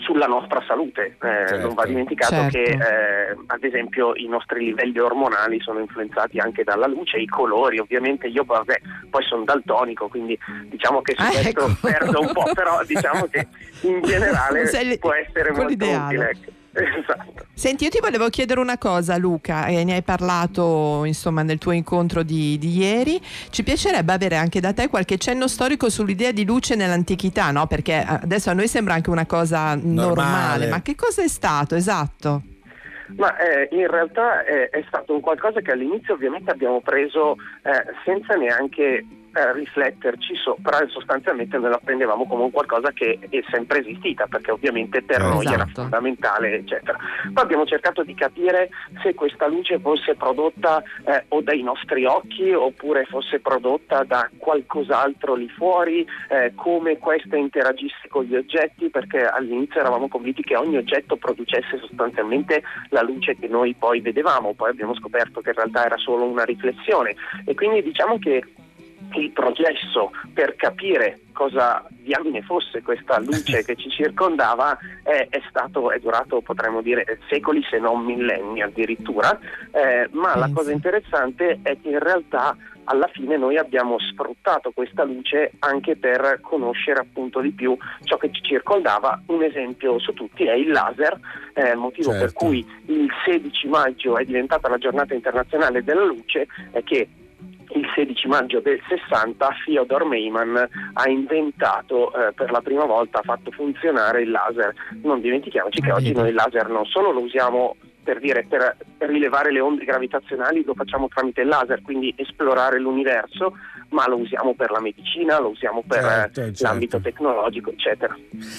sulla nostra salute. Eh, Non va dimenticato certo. che eh, ad esempio i nostri livelli ormonali sono influenzati anche dalla luce, i colori, ovviamente io vabbè, poi sono daltonico, quindi diciamo che su Ah, questo ecco. perdo un po', però diciamo che in generale può essere molto utile. Esatto. Senti, io ti volevo chiedere una cosa, Luca, e ne hai parlato insomma nel tuo incontro di, di ieri. Ci piacerebbe avere anche da te qualche cenno storico sull'idea di luce nell'antichità, no? Perché eh, adesso a noi sembra anche una cosa normale, Normale. ma che cosa è stato? Esatto. Ma eh, in realtà è, è stato un qualcosa che all'inizio ovviamente abbiamo preso eh, senza neanche eh, rifletterci sopra e sostanzialmente noi la prendevamo come un qualcosa che è sempre esistita perché ovviamente per noi era Esatto. fondamentale eccetera. Poi abbiamo cercato di capire se questa luce fosse prodotta eh, o dai nostri occhi oppure fosse prodotta da qualcos'altro lì fuori, eh, come questa interagisse con gli oggetti perché all'inizio eravamo convinti che ogni oggetto producesse sostanzialmente la luce che noi poi vedevamo, poi abbiamo scoperto che in realtà era solo una riflessione e quindi diciamo che il processo per capire cosa diamine fosse questa luce che ci circondava è, è stato, è durato potremmo dire secoli se non millenni addirittura, eh, ma la cosa interessante è che in realtà alla fine noi abbiamo sfruttato questa luce anche per conoscere appunto di più ciò che ci circondava. Un esempio su tutti è il laser, eh, motivo per Certo. cui il 16 maggio è diventata la giornata internazionale della luce, è che il 16 maggio del 60 Fyodor Meyman ha inventato eh, per la prima volta, ha fatto funzionare il laser. Non dimentichiamoci che oggi noi il laser non solo lo usiamo per dire per rilevare le onde gravitazionali, lo facciamo tramite il laser, quindi esplorare l'universo, ma lo usiamo per la medicina, lo usiamo per Certo, eh, certo. l'ambito tecnologico, eccetera.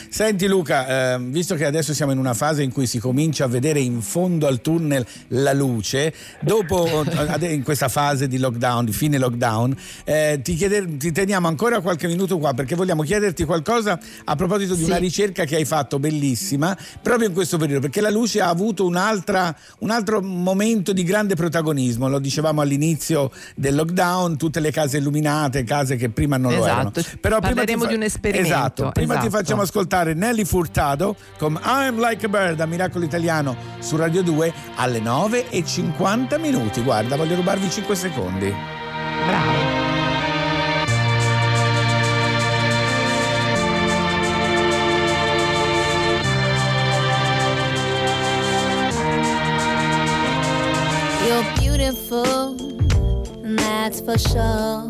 Senti Luca, ehm, visto che adesso siamo in una fase in cui si comincia a vedere in fondo al tunnel la luce, dopo ade- in questa fase di lockdown, di fine lockdown, eh, ti, chieder- ti teniamo ancora qualche minuto qua perché vogliamo chiederti qualcosa a proposito di Sì. una ricerca che hai fatto bellissima proprio in questo periodo, perché la luce ha avuto un'altra, un altro momento di grande protagonismo, lo dicevamo all'inizio del lockdown, tutte le case illuminate, case che prima non lo erano. Esatto. Però prima Parleremo ti di un esperimento, Esatto, prima ti esatto. facciamo ascoltare Nelly Furtado con I'm Like a Bird a Miracolo Italiano su Radio 2 alle 9 e 50 minuti. Guarda, voglio rubarvi 5 secondi. You're beautiful, and that's for sure.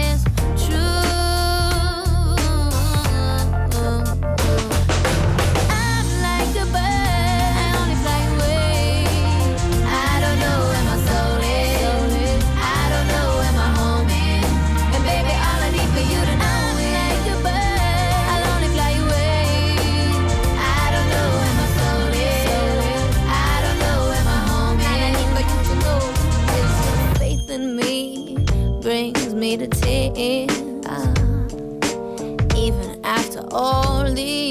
Even after all these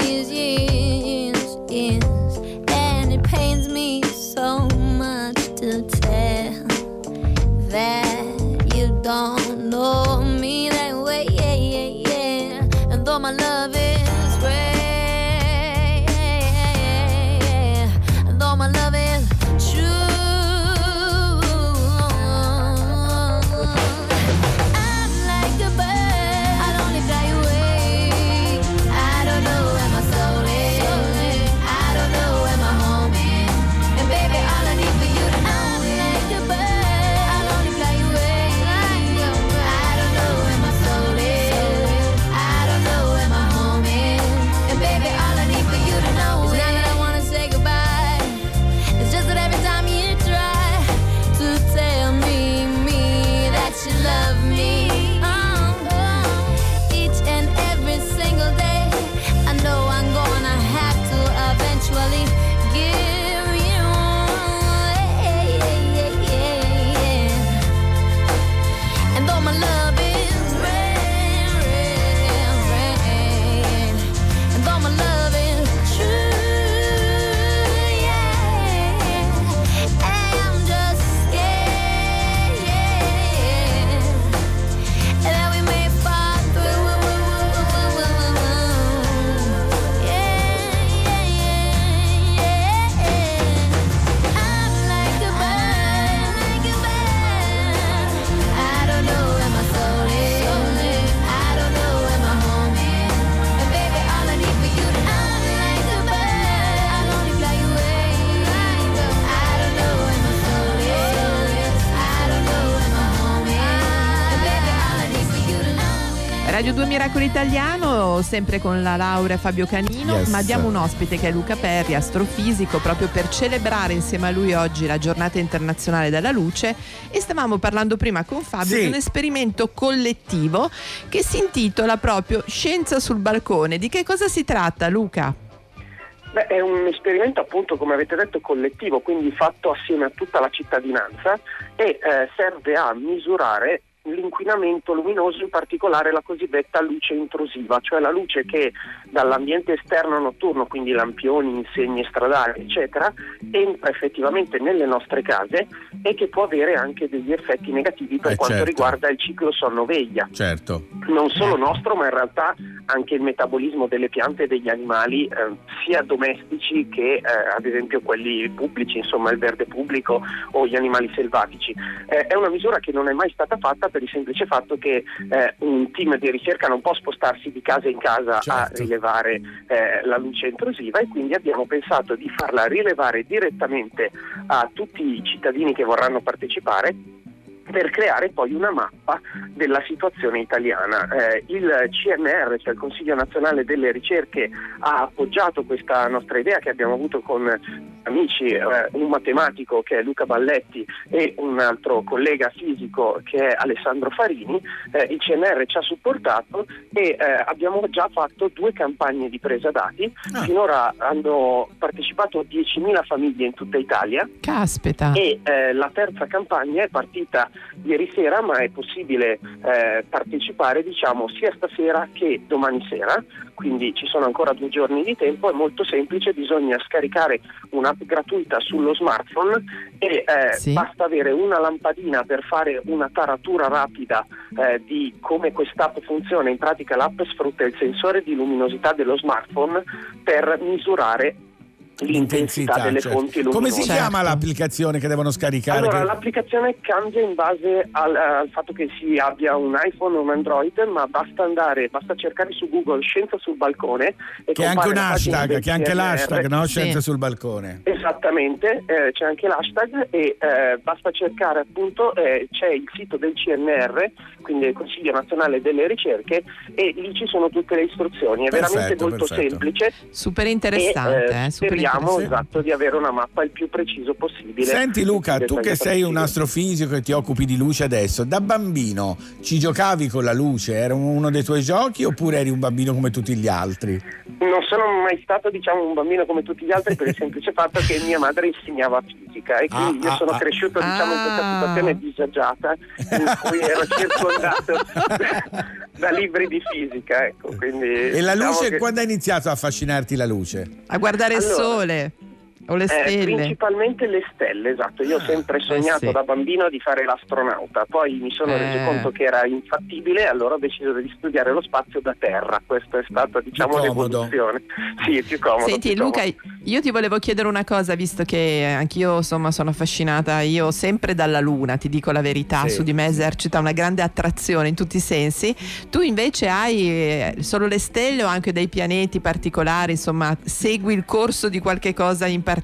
Sempre con la laurea Fabio Canino, Yes. ma abbiamo un ospite che è Luca Perri, astrofisico, proprio per celebrare insieme a lui oggi la giornata internazionale della luce e stavamo parlando prima con Fabio Sì. di un esperimento collettivo che si intitola proprio Scienza sul balcone. Di che cosa si tratta Luca? Beh, è un esperimento appunto, come avete detto, collettivo, quindi fatto assieme a tutta la cittadinanza e eh, serve a misurare l'inquinamento luminoso, in particolare la cosiddetta luce intrusiva, cioè la luce che dall'ambiente esterno notturno, quindi lampioni, insegne stradali, eccetera, entra effettivamente nelle nostre case e che può avere anche degli effetti negativi per Eh, quanto certo. riguarda il ciclo sonno-veglia Certo. non solo nostro, ma in realtà anche il metabolismo delle piante e degli animali, eh, sia domestici che eh, ad esempio quelli pubblici, insomma il verde pubblico o gli animali selvatici. Eh, è una misura che non è mai stata fatta per il semplice fatto che eh, un team di ricerca non può spostarsi di casa in casa a Certo. rilevare eh, la luce intrusiva e quindi abbiamo pensato di farla rilevare direttamente a tutti i cittadini che vorranno partecipare per creare poi una mappa della situazione italiana. Eh, il CNR, cioè il Consiglio Nazionale delle Ricerche, ha appoggiato questa nostra idea che abbiamo avuto con amici, eh, un matematico che è Luca Balletti e un altro collega fisico che è Alessandro Farini. Eh, il CNR ci ha supportato e eh, abbiamo già fatto due campagne di presa dati. Finora hanno partecipato 10.000 famiglie in tutta Italia Caspita. e eh, la terza campagna è partita ieri sera, ma è possibile eh, partecipare diciamo sia stasera che domani sera, quindi ci sono ancora due giorni di tempo, è molto semplice, bisogna scaricare un'app gratuita sullo smartphone e eh, Sì. basta avere una lampadina per fare una taratura rapida eh, di come quest'app funziona. In pratica l'app sfrutta il sensore di luminosità dello smartphone per misurare l'intensità delle certo. fonti luminose. Come si chiama l'applicazione che devono scaricare? Allora, Che- l'applicazione cambia in base al, al fatto che si abbia un iPhone o un Android, ma basta andare, basta cercare su Google Scienza sul balcone e Che è anche un hashtag, che è anche l'hashtag, no? Scienze sul balcone. Esattamente, eh, c'è anche l'hashtag e eh, basta cercare appunto, eh, c'è il sito del CNR, quindi il Consiglio Nazionale delle Ricerche, e lì ci sono tutte le istruzioni. È veramente Perfetto, molto perfetto. semplice. Super e, interessante, eh, eh, super speriamo interessante. esatto, di avere una mappa il più preciso possibile. Senti Luca, tu che sei un possibile. astrofisico e ti occupi di luce adesso, da bambino ci giocavi con la luce? Era uno dei tuoi giochi oppure eri un bambino come tutti gli altri? Non sono mai stato diciamo, un bambino come tutti gli altri per il semplice fatto che mia madre insegnava fisica e quindi Ah, io sono ah, cresciuto diciamo, in questa Ah. situazione disagiata in cui ero circondato da, da libri di fisica. Ecco, quindi, E la diciamo luce, che- quando ha iniziato a affascinarti la luce? A guardare il Allora, sole o le Eh, stelle. principalmente le stelle, esatto. Io ho sempre sognato eh sì. da bambino di fare l'astronauta, poi mi sono Eh. reso conto che era infattibile, allora ho deciso di studiare lo spazio da terra. Questa è stata, diciamo, l'evoluzione. Sì, è più comodo. Senti più Luca, comodo. io ti volevo chiedere una cosa, visto che anch'io insomma sono affascinata, io sempre dalla Luna, ti dico la verità, Sì. su di me esercita una grande attrazione in tutti i sensi. Tu invece hai eh, solo le stelle o anche dei pianeti particolari, insomma, segui il corso di qualche cosa in particolare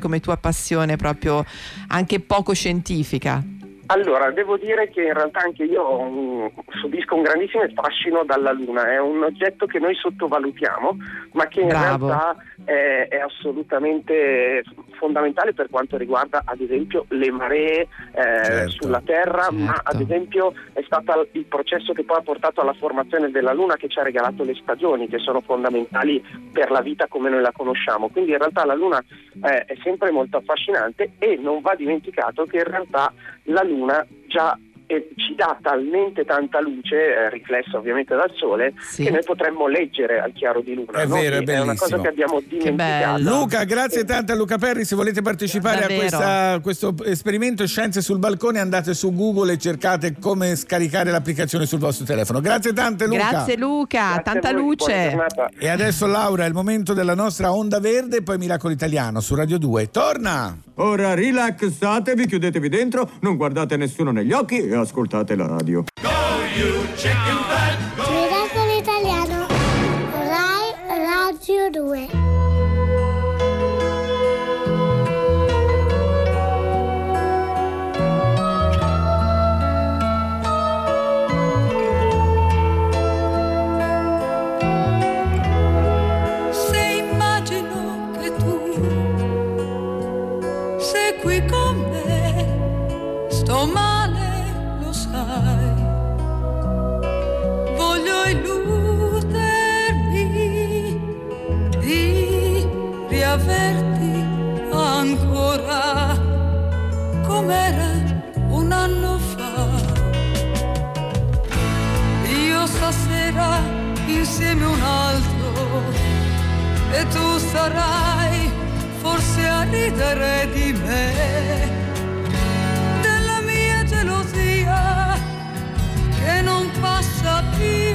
come tua passione proprio anche poco scientifica. Allora, devo dire che in realtà anche io mm, subisco un grandissimo fascino dalla Luna, è un oggetto che noi sottovalutiamo, ma che in Bravo. realtà è, è assolutamente fondamentale per quanto riguarda ad esempio le maree eh, Certo, sulla Terra, ma certo. ad esempio è stato il processo che poi ha portato alla formazione della Luna che ci ha regalato le stagioni, che sono fondamentali per la vita come noi la conosciamo. Quindi in realtà la Luna eh, è sempre molto affascinante e non va dimenticato che in realtà la Luna già eh, ci dà talmente tanta luce, eh, riflessa ovviamente dal Sole, Sì. che noi potremmo leggere al chiaro di Luna. È no? vero, è È una cosa che abbiamo dimenticato. bello. Luca, grazie tante a Luca Perri. Se volete partecipare Davvero. a questa- a questo esperimento Scienze sul balcone, andate su Google e cercate come scaricare l'applicazione sul vostro telefono. Grazie tante, Luca. Grazie Luca, Grazie tanta voi, luce. E adesso, Laura, è il momento della nostra onda verde e poi Miracolo Italiano su Radio 2. Torna! Ora rilassatevi, chiudetevi dentro, non guardate nessuno negli occhi e ascoltate la radio. Go you chicken fat, go. Miracolo italiano, Rai Radio 2. qui con me. Averti ancora com'era un anno fa. Io stasera insieme a un altro e tu sarai forse a ridere di me, della mia gelosia che non passa più.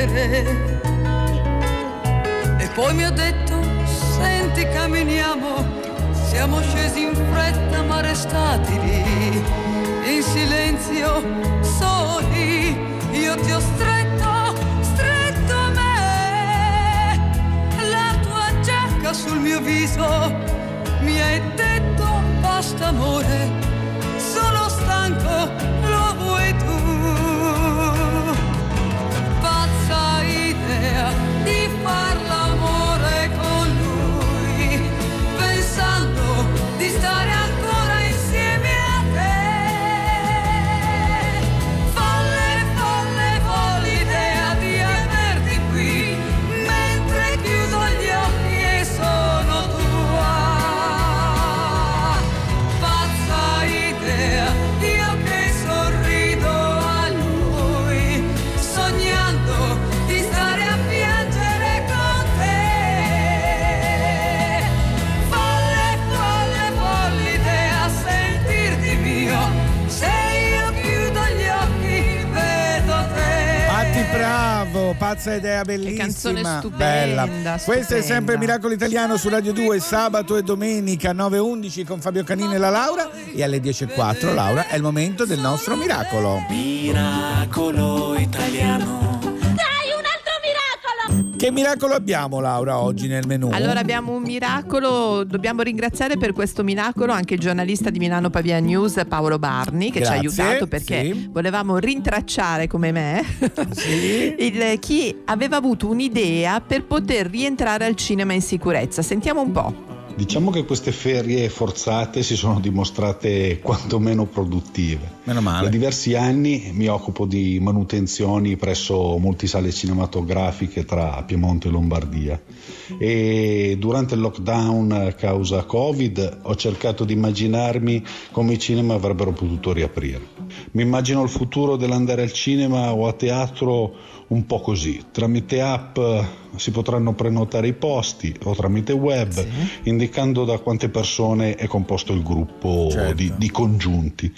Chiedere. E poi mi ha detto, senti camminiamo, siamo scesi in fretta ma restati lì, in silenzio, soli, io ti ho stretto, stretto a me, la tua giacca sul mio viso, mi hai detto basta amore, sono stanco, lo vuoi tu. Bravo, pazza idea bellissima. canzone stupenda, Bella. Questo è sempre Miracolo Italiano su Radio 2, sabato e domenica 9.11 con Fabio Canini e la Laura e alle 10.04 Laura è il momento del nostro miracolo. Miracolo italiano. Che miracolo abbiamo Laura oggi nel menù? Allora abbiamo un miracolo, dobbiamo ringraziare per questo miracolo anche il giornalista di Milano Pavia News Paolo Barni che ci ha Grazie, aiutato perché sì. volevamo rintracciare come me il- chi aveva avuto un'idea per poter rientrare al cinema in sicurezza. Sentiamo un po'. Diciamo che queste ferie forzate si sono dimostrate quantomeno produttive. Meno male. Da diversi anni mi occupo di manutenzioni presso molte sale cinematografiche tra Piemonte e Lombardia e durante il lockdown a causa Covid ho cercato di immaginarmi come i cinema avrebbero potuto riaprire. Mi immagino il futuro dell'andare al cinema o a teatro un po' così. Tramite app eh, si potranno prenotare i posti o tramite web, indicando da quante persone è composto il gruppo Certo. di, di congiunti.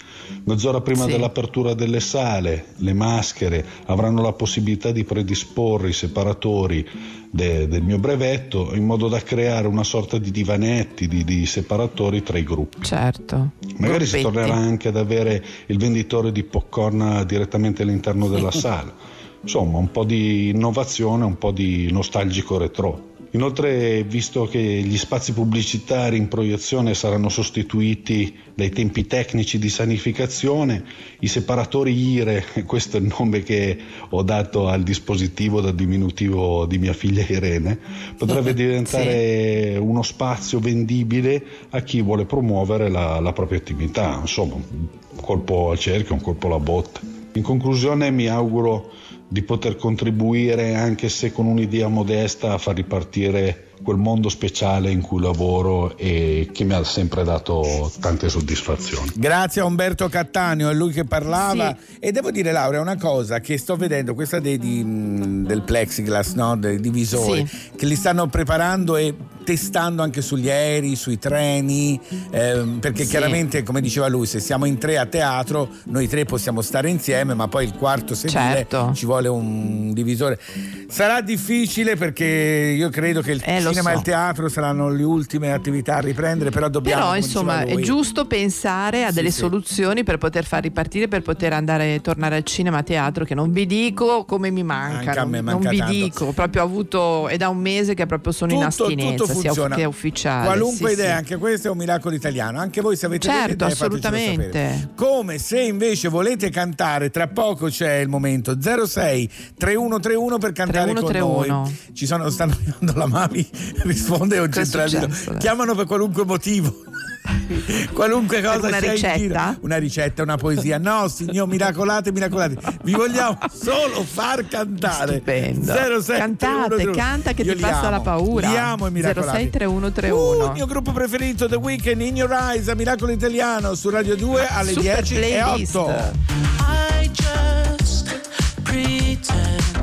Mezz'ora prima Sì. dell'apertura delle sale, le maschere avranno la possibilità di predisporre i separatori de- del mio brevetto in modo da creare una sorta di divanetti, di, di separatori tra i gruppi. Certo. Magari si Gruppetti. tornerà anche ad avere il venditore di popcorn direttamente all'interno della sala. Insomma, un po' di innovazione, un po' di nostalgico retro. Inoltre, visto che gli spazi pubblicitari in proiezione saranno sostituiti dai tempi tecnici di sanificazione, i separatori IRE, questo è il nome che ho dato al dispositivo da diminutivo di mia figlia Irene, potrebbe diventare uno spazio vendibile a chi vuole promuovere la, la propria attività. Insomma, un colpo al cerchio, un colpo alla botte. In conclusione mi auguro di poter contribuire, anche se con un'idea modesta, a far ripartire quel mondo speciale in cui lavoro e che mi ha sempre dato tante soddisfazioni. Grazie a Umberto Cattaneo, è lui che parlava. E devo dire, Laura, una cosa che sto vedendo, questa dei- di- mh, del plexiglass, no? dei divisori, che li stanno preparando e testando anche sugli aerei, sui treni, ehm, perché Sì. chiaramente, come diceva lui, se siamo in tre a teatro, noi tre possiamo stare insieme, ma poi il quarto sedile Certo. ci vuole un divisore. Sarà difficile perché io credo che il Eh, cinema e so. il teatro saranno le ultime attività a riprendere, però dobbiamo... Però insomma è giusto pensare a Sì, delle sì. soluzioni per poter far ripartire, per poter andare tornare al cinema, a teatro, che non vi dico come mi manca. Anche a me non manca vi tanto. dico, proprio avuto, è da un mese che proprio sono in Tutto- astinenza, tutto sia funziona. che è ufficiale. Qualunque sì, idea, anche questo è un miracolo italiano. Anche voi se avete Certo, idee, assolutamente. Come se invece volete cantare, tra poco c'è il momento 06 3131 per cantare 3131. con noi. Ci sono, stanno arrivando la Mami, risponde un centralino. successo? Chiamano per qualunque motivo. qualunque cosa una ricetta? una ricetta, una poesia. No, signor, miracolate, miracolate. Vi vogliamo solo far cantare. Stupendo. 06 Cantate, 3131. canta che Io ti passa amo. la paura. Li amo i miracolati. 06 3131. Uh, il mio gruppo preferito, The Weeknd, In Your Eyes, a Miracolo Italiano, su Radio 2 alle Super 10 e playlist. 8. I just pretend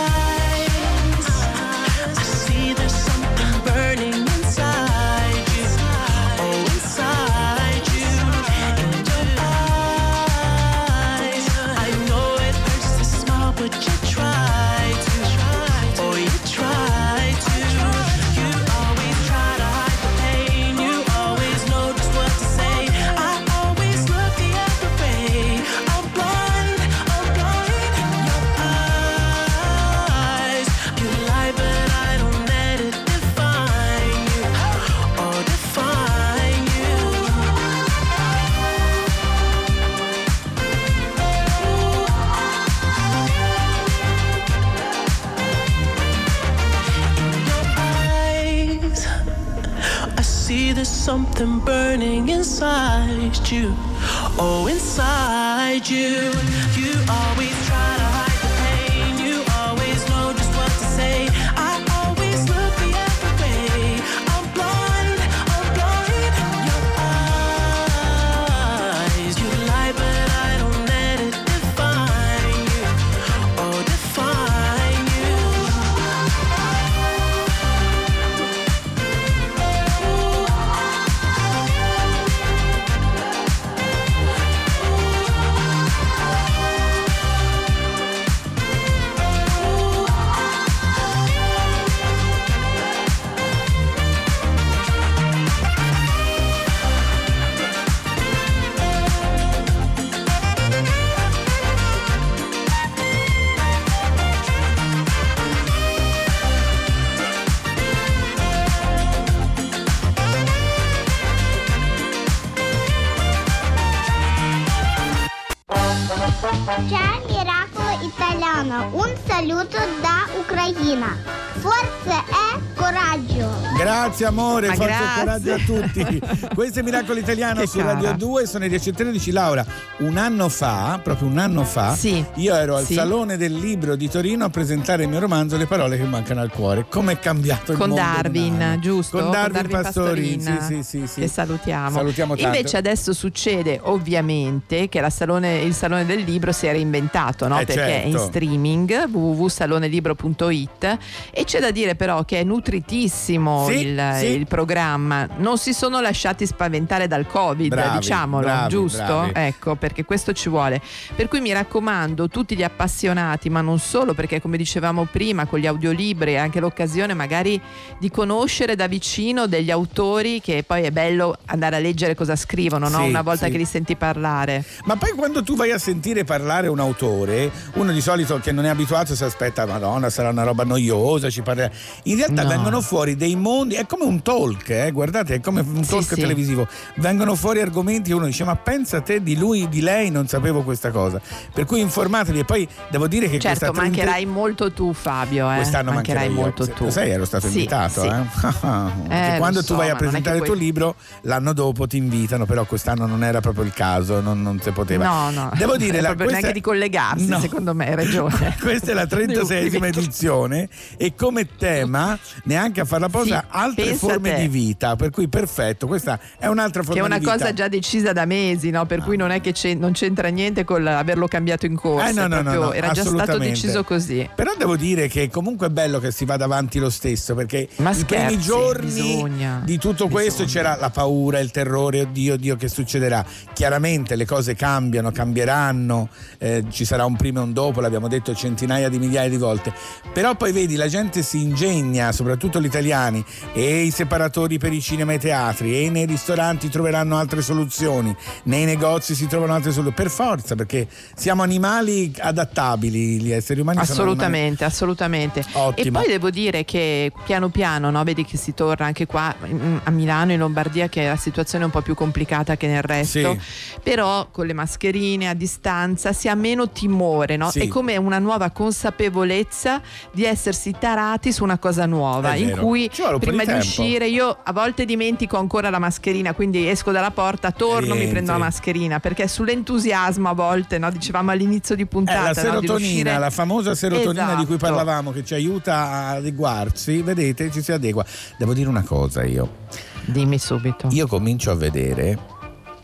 C'è Miracolo Italiano, un saluto da Ucraina. Forza e coraggio. Grazie amore, Ma forza e grazie. coraggio a tutti. Questo è Miracolo Italiano Che su cara. Radio 2, sono le 10.13. Laura, un anno fa, proprio un anno fa, Sì. io ero al Sì. Salone del Libro di Torino a presentare il mio romanzo Le parole che mancano al cuore. Come è cambiato il con mondo Darwin, giusto? Con Darwin, Pastorin, Pastorin, sì, sì, sì, sì. che salutiamo. Salutiamo tanto. Invece adesso succede ovviamente che la salone- il Salone del Libro si è reinventato, no? Eh, perché è in certo. streaming www.salonelibro.it e c'è da dire però che è nutritissimo Sì, il, sì. il programma. Non si sono lasciati spaventare dal Covid, Bravi, diciamolo, bravi, giusto? bravi. Ecco, perché questo ci vuole. Per cui mi raccomando, tutti gli appassionati, ma non solo, perché come dicevamo prima, con gli audiolibri è anche l'occasione magari di conoscere da vicino degli autori che poi è bello andare a leggere cosa scrivono, no? Sì, una volta che li senti parlare. Ma poi quando tu vai a sentire parlare un autore, uno di solito che non è abituato si aspetta, Madonna, sarà una roba noiosa, ci parlerà. In realtà No. vengono fuori dei mondi, è come un talk, eh, guardate, è come un Sì, talk sì. televisivo. Vengono fuori argomenti e uno dice, ma pensa te di lui, di lei, non sapevo questa cosa. Per cui informatevi e poi devo dire che Certo, questa 30 mancherai molto tu Fabio, eh? Quest'anno mancherai io. molto Se- tu. Lo sai, ero stato Sì, invitato. sì. Eh? Eh, quando lo tu so, vai a non presentare il tuo puoi- libro, l'anno dopo ti invitano, però quest'anno non era proprio il caso, non, non si poteva. No, no. Devo dire, È la, questa- neanche di collegarsi, No. secondo me, hai ragione. Questa è la 36esima Io- edizione e come tema, neanche a farla posa, Sì, altre forme di vita. Per cui perfetto, questa è un'altra Che forma è una di vita. cosa già decisa da mesi, no? per cui non è che c'è- non c'entra niente con averlo cambiato in corsa. Eh, no, è no, no, proprio- no, era già stato deciso così. Però devo dire che comunque è bello che si vada avanti lo stesso perché Ma i primi scherzi, giorni bisogna, di tutto questo c'era la paura, il terrore, oddio, oddio che succederà. Chiaramente le cose cambiano, cambieranno, eh, ci sarà un prima e un dopo, l'abbiamo detto centinaia di migliaia di volte. Però poi vedi la gente si ingegna, soprattutto gli italiani, e i separatori per i cinema e i teatri, e nei ristoranti troveranno altre soluzioni, nei negozi si trovano altre soluzioni. Per forza, perché siamo animali adattabili, gli esseri umani Assolutamente, assolutamente. Ottimo. E poi devo dire che piano piano, no, vedi che si torna anche qua a Milano, in Lombardia, che la situazione è un po' più complicata che nel resto. Però con le mascherine a distanza si ha meno timore, no? Sì. È come una nuova consapevolezza di essersi tarati su una cosa nuova, in cui prima di di, uscire io a volte dimentico ancora la mascherina, quindi esco dalla porta, torno, mi Rientri. prendo la mascherina, perché sull'entusiasmo a volte, no, dicevamo all'inizio di puntata, Eh, la no, serotonina, riuscire- la famosa serotonina di cui Esatto. parlavamo che ci aiuta a adeguarsi, vedete, ci si adegua. Devo dire una cosa io. Dimmi subito. Io comincio a vedere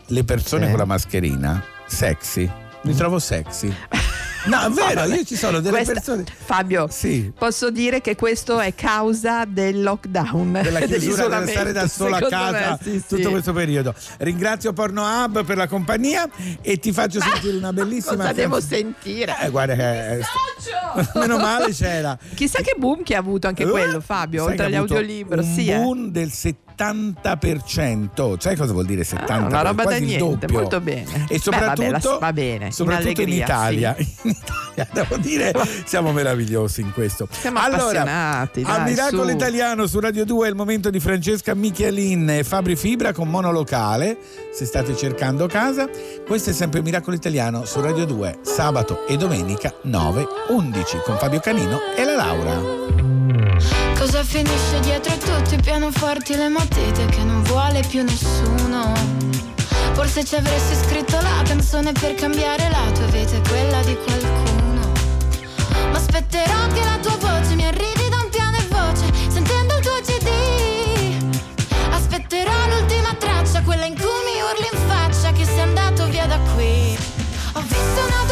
le persone Sì. con la mascherina sexy. Mi trovo sexy. No, è vero, io ci sono delle Questa- persone. Fabio, Sì. posso dire che questo è causa del lockdown, della chiusura dell'isolamento, stare da sola a casa me, sì, tutto sì. questo periodo. Ringrazio Porno Hub per la compagnia e ti faccio sentire una bellissima Cosa devo sentire? Eh, guarda che meno male c'era. Chissà che boom che ha avuto anche Eh, quello, Fabio, oltre agli audiolibro. Un Sì, eh. boom del 70%. Sai cosa vuol dire 70%? Ah, una roba da Quasi il niente, doppio. molto bene. E Beh, soprattutto, vabbè, la- va bene, in soprattutto in, allegria, Italia. In Italia, devo dire, siamo meravigliosi in questo. Siamo allora, appassionati, al dai, Miracolo su. Italiano su Radio 2 è il momento di Francesca Michelin e Fabri Fibra con monolocale. Se state cercando casa, questo è sempre Miracolo Italiano su Radio 2, sabato e domenica 9-11 con Fabio Canino e la Laura. Cosa finisce dietro a tutti i pianoforti le matite che non vuole più nessuno? Forse ci avresti scritto la canzone per cambiare la tua vita e quella di qualcuno. Ma aspetterò che la tua voce mi arrivi da un piano e voce, sentendo il tuo CD. Aspetterò l'ultima traccia, quella in cui mi urli in faccia che sei andato via da qui. Ho visto una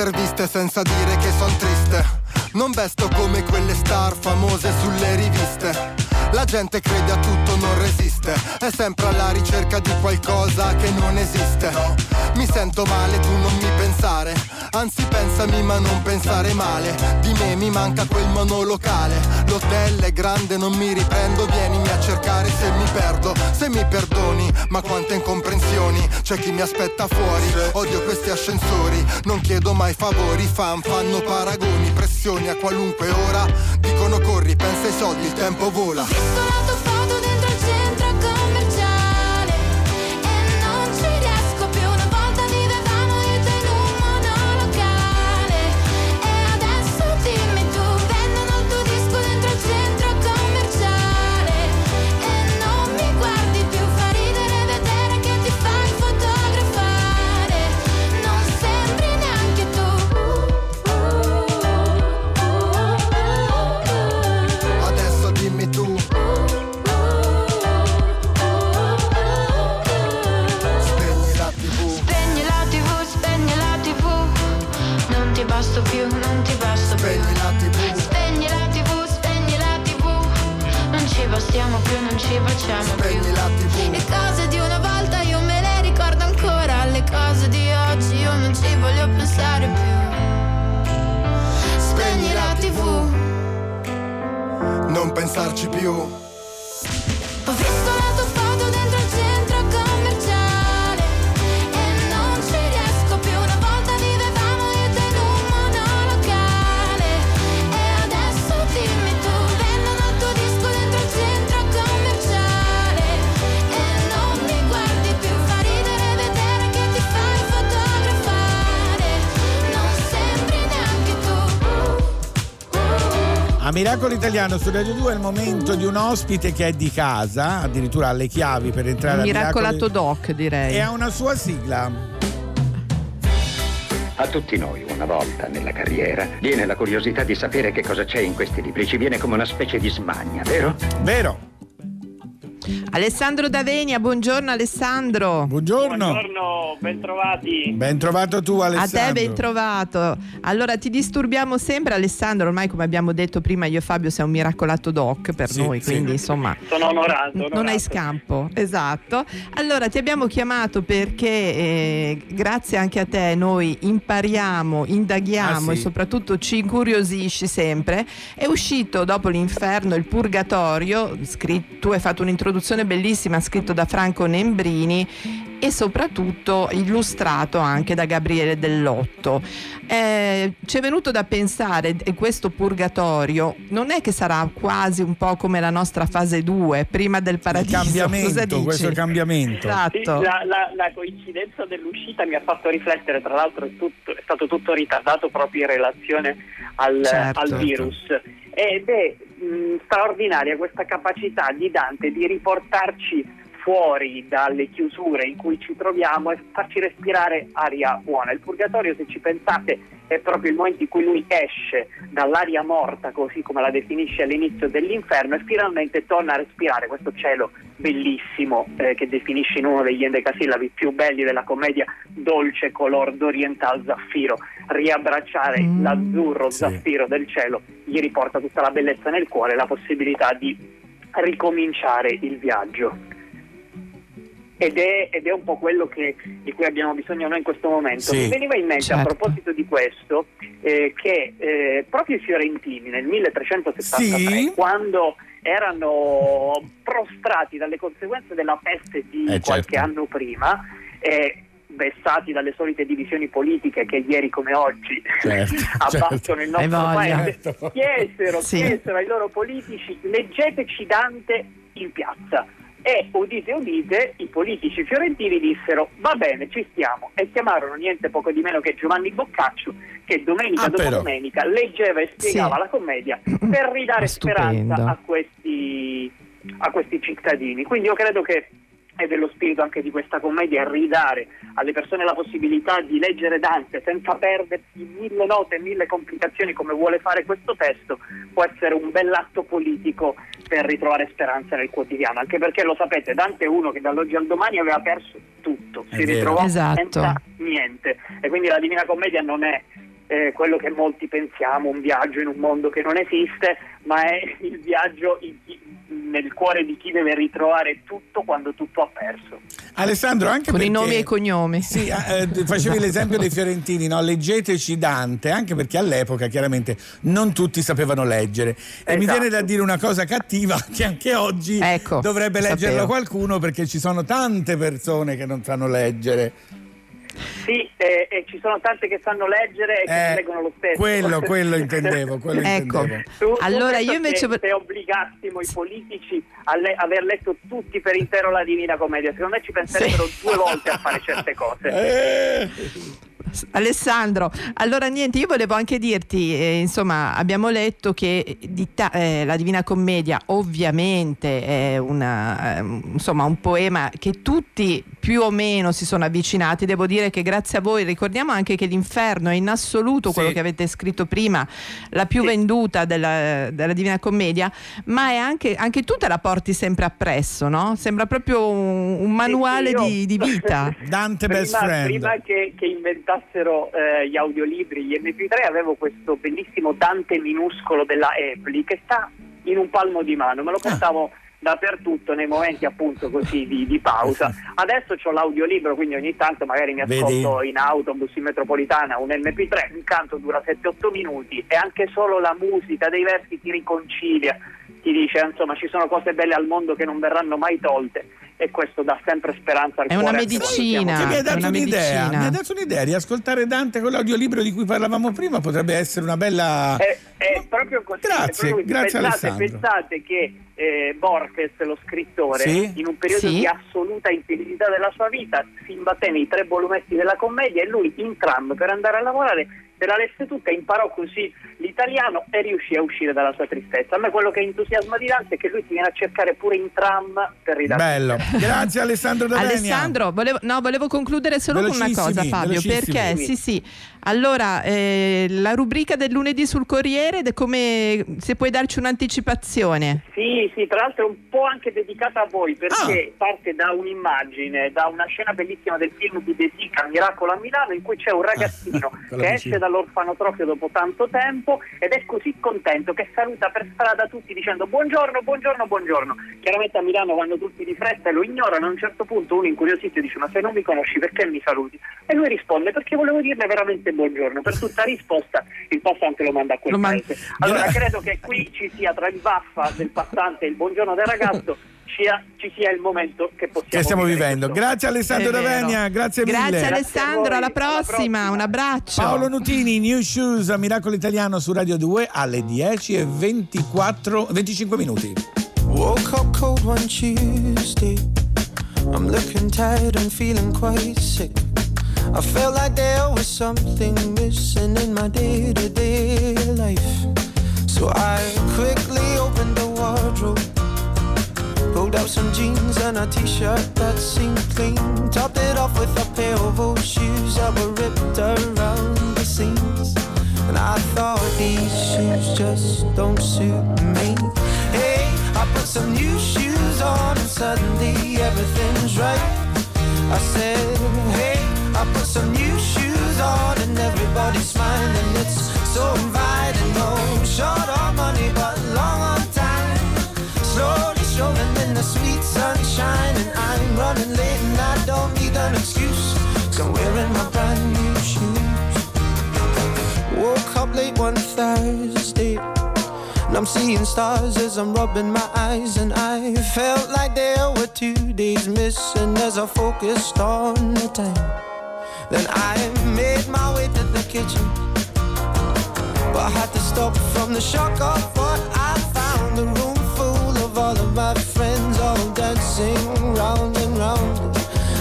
interviste senza dire che son triste. Non vesto come quelle star famose sulle riviste. La gente crede a tutto, non resiste. È sempre alla ricerca di qualcosa che non esiste. Mi sento male, tu non mi pensare. Anzi, pensami, ma non pensare male. Di me mi manca quel monolocale. L'hotel è grande, non mi riprendo. Vienimi a cercare se mi perdo. Se mi perdoni, ma quante incomprensioni. C'è chi mi aspetta fuori. Odio questi ascensori. Non chiedo mai favori. Fan fanno paragoni, pressioni a qualunque ora. Dicono corri, pensa ai soldi, il tempo vola. Visto ci baciamo più. Le cose di una volta io me le ricordo ancora Le cose di oggi io non ci voglio pensare più. Spegni la tv Non pensarci più. Miracolo Italiano su Radio 2 è il momento di un ospite che è di casa, addirittura ha le chiavi per entrare a Miracolato Miracolo doc, direi. e ha una sua sigla. A tutti noi, una volta nella carriera, viene la curiosità di sapere che cosa c'è in questi libri. Ci viene come una specie di smania, vero? Vero. Alessandro Davenia, buongiorno Alessandro. Buongiorno. Buongiorno, bentrovati. Ben trovato tu A Alessandro. te ben trovato. Allora ti disturbiamo sempre Alessandro, ormai come abbiamo detto prima io e Fabio sei un miracolato doc per Sì, noi, sì. quindi insomma Sono onorato. non onorato. hai scampo, esatto. Allora ti abbiamo chiamato perché eh, grazie anche a te noi impariamo, indaghiamo Ah, sì. e soprattutto ci incuriosisci sempre. È uscito dopo l'inferno il purgatorio, scrit- tu hai fatto un'introduzione bellissima scritto da Franco Nembrini e soprattutto illustrato anche da Gabriele Dell'Otto. Eh, ci è venuto da pensare, e questo purgatorio non è che sarà quasi un po' come la nostra fase 2, prima del Il paradiso. Cosa cambiamento, dici? questo cambiamento. Esatto. la, la- la coincidenza dell'uscita mi ha fatto riflettere, tra l'altro è, tutto- è stato tutto ritardato proprio in relazione al, Certo. al virus. Ed è straordinaria questa capacità di Dante di riportarci fuori dalle chiusure in cui ci troviamo e farci respirare aria buona. Il purgatorio, se ci pensate, è proprio il momento in cui lui esce dall'aria morta, così come la definisce all'inizio dell'inferno, e finalmente torna a respirare questo cielo bellissimo eh, che definisce in uno degli endecasillabi più belli della commedia dolce color d'oriental zaffiro. Riabbracciare Mm, l'azzurro sì. zaffiro del cielo gli riporta tutta la bellezza nel cuore e la possibilità di ricominciare il viaggio. Ed è, ed è un po' quello che- di cui abbiamo bisogno noi in questo momento. Sì, Mi veniva in mente a certo. proposito di questo eh, che eh, proprio i fiorentini nel 1373, Sì. quando erano prostrati dalle conseguenze della peste di Eh, qualche certo. anno prima, eh, vessati dalle solite divisioni politiche che ieri come oggi Certo, abbattono certo. il nostro paese, Certo. chiesero, Sì. chiesero ai loro politici leggeteci Dante in piazza. E udite udite, i politici fiorentini dissero va bene, ci stiamo e chiamarono niente poco di meno che Giovanni Boccaccio che domenica Ah, dopo domenica leggeva e spiegava Sì. la commedia per ridare speranza a questi, a questi cittadini. Quindi io credo che è dello spirito anche di questa commedia ridare alle persone la possibilità di leggere Dante senza perdersi mille note e mille complicazioni come vuole fare questo testo può essere un bell'atto politico per ritrovare speranza nel quotidiano anche perché lo sapete Dante è uno che dall'oggi al domani aveva perso tutto È si vero. ritrovò Esatto. senza niente e quindi la Divina Commedia non è eh, quello che molti pensiamo, un viaggio in un mondo che non esiste, ma è il viaggio in- in- nel cuore di chi deve ritrovare tutto quando tutto ha perso. Alessandro, anche Con i perché- nomi e i cognomi. Sì, eh, facevi l'esempio dei fiorentini, no? leggeteci Dante, anche perché all'epoca chiaramente non tutti sapevano leggere. E mi Esatto. viene da dire una cosa cattiva, che anche oggi Ecco, dovrebbe lo leggerlo sapevo. qualcuno perché ci sono tante persone che non sanno leggere. Sì, e, e ci sono tante che sanno leggere e che Eh, non leggono lo stesso. quello- quello intendevo, quello Ecco. intendevo. Tu- Allora, io invece- se, se obbligassimo i politici a le- aver letto tutti per intero la Divina Commedia, secondo me ci penserebbero due volte a fare certe cose. Eh, Alessandro, allora niente, io volevo anche dirti, eh, insomma, abbiamo letto che ta- eh, la Divina Commedia ovviamente è una, ehm, insomma, un poema che tutti più o meno si sono avvicinati, devo dire che grazie a voi ricordiamo anche che l'Inferno è in assoluto quello che avete scritto prima, la più venduta della, della Divina Commedia, ma è anche, anche tu te la porti sempre appresso, no? Sembra proprio un, un manuale io- di, di vita. Dante prima, best friend. prima che, che inventassero eh, gli audiolibri, gli MP3, avevo questo bellissimo Dante minuscolo della Apple che sta in un palmo di mano, me lo portavo dappertutto nei momenti appunto così di, di pausa. Adesso ho l'audiolibro, quindi ogni tanto magari mi Vedi? ascolto in autobus, in metropolitana, un MP3, intanto dura 7-8 minuti e anche solo la musica dei versi ti riconcilia, ti dice insomma ci sono cose belle al mondo che non verranno mai tolte e questo dà sempre speranza al È una cuore. medicina. Che mi hai è dato una un'idea, medicina. mi hai dato un'idea, riascoltare Dante con l'audiolibro di cui parlavamo prima potrebbe essere una bella... È, è proprio così. Grazie, proprio grazie pensate, Alessandro. pensate che eh, Borges, lo scrittore, Sì? in un periodo Sì. di assoluta infelicità della sua vita, si imbatté nei tre volumetti della commedia e lui in tram per andare a lavorare se la lesse tutta, imparò così l'italiano e riuscì a uscire dalla sua tristezza. A me quello che entusiasma di Dante è che lui ti viene a cercare pure in tram per ridarti Bello. Grazie Alessandro D'Avenia. Alessandro, volevo, no, volevo concludere solo con una cosa, Fabio, perché sì, sì. Allora, eh, la rubrica del lunedì sul Corriere, come se puoi darci un'anticipazione. Sì, sì, tra l'altro è un po' anche dedicata a voi perché Ah. parte da un'immagine, da una scena bellissima del film di De Sica, Miracolo a Milano, in cui c'è un ragazzino con la che esce dall'orfanotrofio dopo tanto tempo ed è così contento che saluta per strada tutti dicendo buongiorno, buongiorno, buongiorno. Chiaramente a Milano vanno tutti di fretta e lo ignorano, a un certo punto uno incuriosito dice ma se non mi conosci perché mi saluti? E lui risponde perché volevo dirle veramente buongiorno. Per tutta risposta il passante lo manda a quel Lo man- paese. Allora credo che qui ci sia tra il vaffa del passante e il buongiorno del ragazzo sia- ci sia il momento che possiamo Che stiamo vivere vivendo. questo. Grazie Alessandro. D'Avenia, grazie mille. Grazie Alessandro, alla alla prossima, prossima. un abbraccio. Paolo Nutini, New Shoes, a Miracolo Italiano su Radio 2 alle 10 e 24, 25 minuti. Woke up cold one Tuesday. I'm looking tired and feeling quite sick. I felt like there was something missing in my day to day life. So I quickly opened the wardrobe, pulled out some jeans and a t shirt that seemed clean, topped it off with a pair of old shoes that were ripped around the seams. And I thought these shoes just don't suit me. Hey, I put some new shoes on and suddenly everything's right. I said, hey, put some new shoes on and everybody's smiling. It's so inviting. No short on money, but long on time. Slowly strolling in the sweet sunshine, and I'm running late and I don't need an excuse. Cause I'm wearing my brand new shoes. Woke up late one Thursday. And I'm seeing stars as I'm rubbing my eyes. And I felt like there were two days missing as I focused on the time. Then I made my way to the kitchen. But I had to stop from the shock of what I found. A room full of all of my friends, all dancing round and round.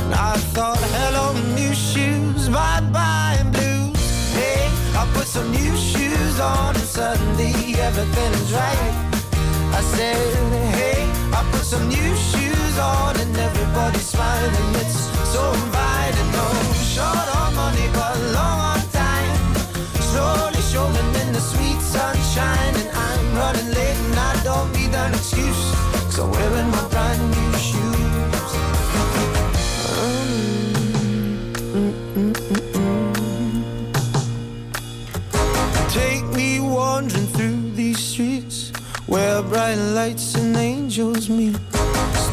And I thought, hello, new shoes, bye bye, blues. Hey, I put some new shoes on, and suddenly everything's right. I said, hey, I put some new shoes on, and everybody's smiling. It's so inviting. No short on money, but long on time. Slowly strolling in the sweet sunshine, and I'm running late, and I don't need an excuse. Cause I'm wearing my brand new shoes. Take me wandering through these streets where bright lights and angels angels meet.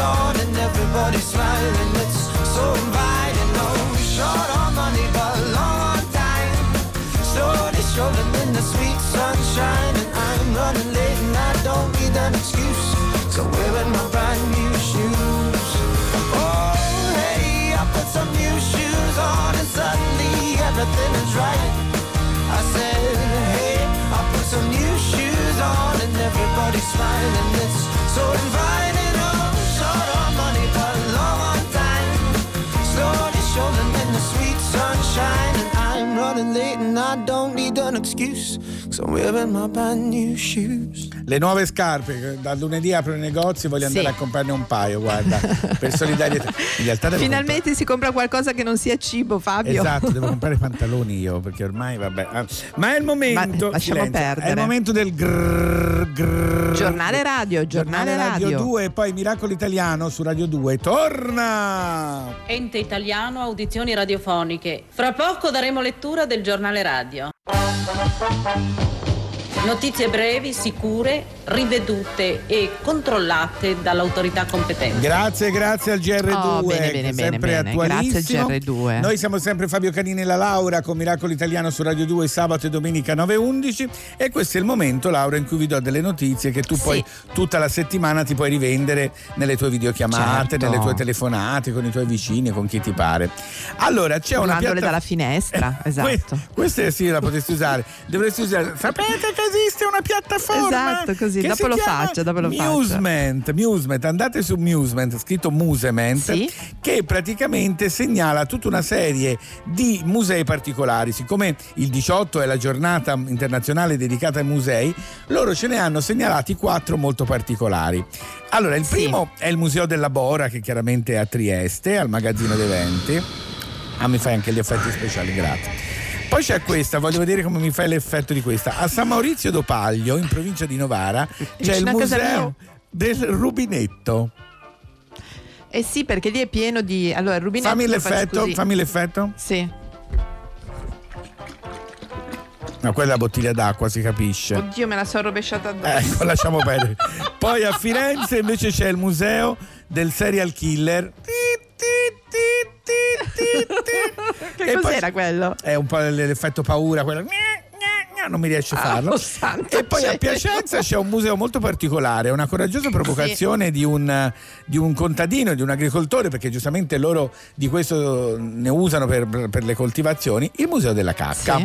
on and everybody's smiling. It's so inviting. Oh, no short on money, but long on time. Slowly strolling in the sweet sunshine, and I'm running late and I don't need an excuse. So wearing my brand new shoes. Oh, hey, I put some new shoes on and suddenly everything is right. I said, hey, I put some new shoes on and everybody's smiling. It's so inviting. I don't need an excuse. So I'm wearing my brand new shoes. Le nuove scarpe, che da lunedì apro i negozi, voglio Sì. andare a comprarne un paio, guarda, per solidarietà. In realtà devo Finalmente si compra qualcosa che non sia cibo, Fabio. Esatto, devo comprare pantaloni io perché ormai vabbè. ah, Ma è il momento. Ma lasciamo silenzio, È perdere. il momento del grrr, grrr. Giornale radio, giornale, Radio radio. 2 e poi Miracolo Italiano su Radio 2. Torna! Ente italiano audizioni radiofoniche. Fra poco daremo lettura del giornale radio. Notizie brevi, sicure, rivedute e controllate dall'autorità competente. Grazie, grazie al GR2 Oh, bene, bene, sempre bene. attualissimo. Grazie al GR2. Noi siamo sempre Fabio Canini e la Laura con Miracolo Italiano su Radio 2 sabato e domenica 9.11 e questo è il momento Laura in cui vi do delle notizie che tu poi tutta la settimana ti puoi rivendere nelle tue videochiamate, Certo. nelle tue telefonate con i tuoi vicini, con chi ti pare. Allora, c'è una Guardandole piatta- dalla finestra, esatto. questa sì la potresti usare. Dovresti usare. Sapete che esiste una piattaforma? Esatto, così, dopo lo faccio, dopo lo faccio. Musement, Musement, andate su Musement, scritto Musement, Sì. che praticamente segnala tutta una serie di musei particolari. Siccome il 18 è la giornata internazionale dedicata ai musei, loro ce ne hanno segnalati quattro molto particolari. Allora, il primo è il Museo della Bora, che chiaramente è a Trieste, al magazzino d'eventi. Ah, mi fai anche gli effetti speciali, grazie. Poi c'è questa, voglio vedere come mi fai l'effetto di questa. A San Maurizio d'Opaglio, in provincia di Novara, c'è il museo del rubinetto. Eh sì, perché lì è pieno di. Allora, il rubinetto. Fammi l'effetto, fammi l'effetto. Sì. No, quella è la bottiglia d'acqua, si capisce. Oddio, me la sono rovesciata addosso. Ecco, lasciamo perdere. Poi a Firenze invece c'è il museo del serial killer. che E poi- cos'era quello? È un po' l'effetto paura, quello. Non mi riesce a farlo. Oh, santo e poi a. Piacenza c'è un museo molto particolare, una coraggiosa provocazione di, un, di un contadino, di un agricoltore, perché giustamente loro di questo ne usano per, per le coltivazioni, il museo della cacca.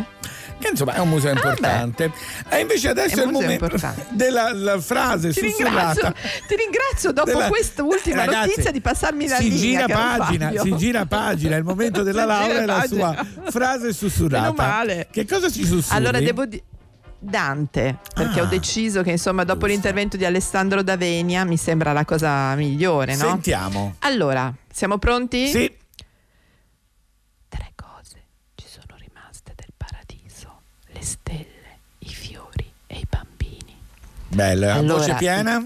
Che insomma è un museo importante. e invece adesso È è, il momento importante. della la frase Ti sussurrata. ringrazio, ti ringrazio dopo Della- quest'ultima Ragazzi, notizia di passarmi la si linea. gira pagina, si gira pagina, è il momento della laurea e la sua frase sussurrata. Meno male. Che cosa ci sussurri? Allora devo dire. Dante, perché Ah. ho deciso che insomma dopo l'intervento di Alessandro D'Avenia mi sembra la cosa migliore, no? Sentiamo. Allora, siamo pronti? Sì. Tre cose ci sono rimaste del paradiso: le stelle, i fiori e i bambini. Bella, Allora, voce piena.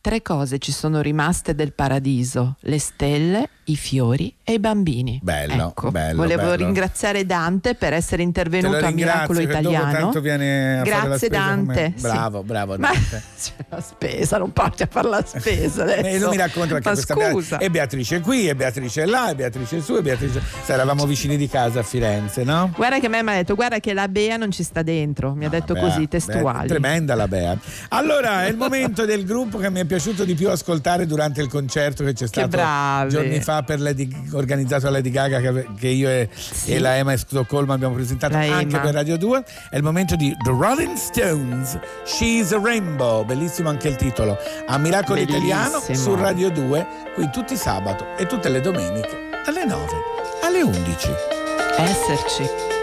Tre cose ci sono rimaste del paradiso: le stelle, i fiori e i bambini. Bello, Ecco, bello, Volevo bello. ringraziare Dante per essere Te intervenuto a Miracolo che Italiano. Grazie. Dante. sì. Bravo, bravo Dante. c'è la spesa, non parti a fare la spesa adesso. E non mi racconta anche Ma questa scusa. E Beatrice è qui, e Beatrice è là, e Beatrice è su, e Beatrice. Sai, eravamo vicini di casa a Firenze, no? Guarda che a me mi ha detto, guarda che la Bea non ci sta dentro, mi ha detto Bea, così, Bea, testuali. tremenda la Bea. Allora, è il momento del gruppo che mi è piaciuto di più ascoltare durante il concerto che c'è stato bravi. giorni fa per Lady, organizzato a Lady Gaga che, che io e, e la Emma e Stoccolma abbiamo presentato La anche Emma. per Radio 2. È il momento di The Rolling Stones, She's a Rainbow, bellissimo anche il titolo. A Miracolo Bellissimo. Italiano su Radio 2, qui tutti sabato e tutte le domeniche dalle 9 alle 11. Esserci.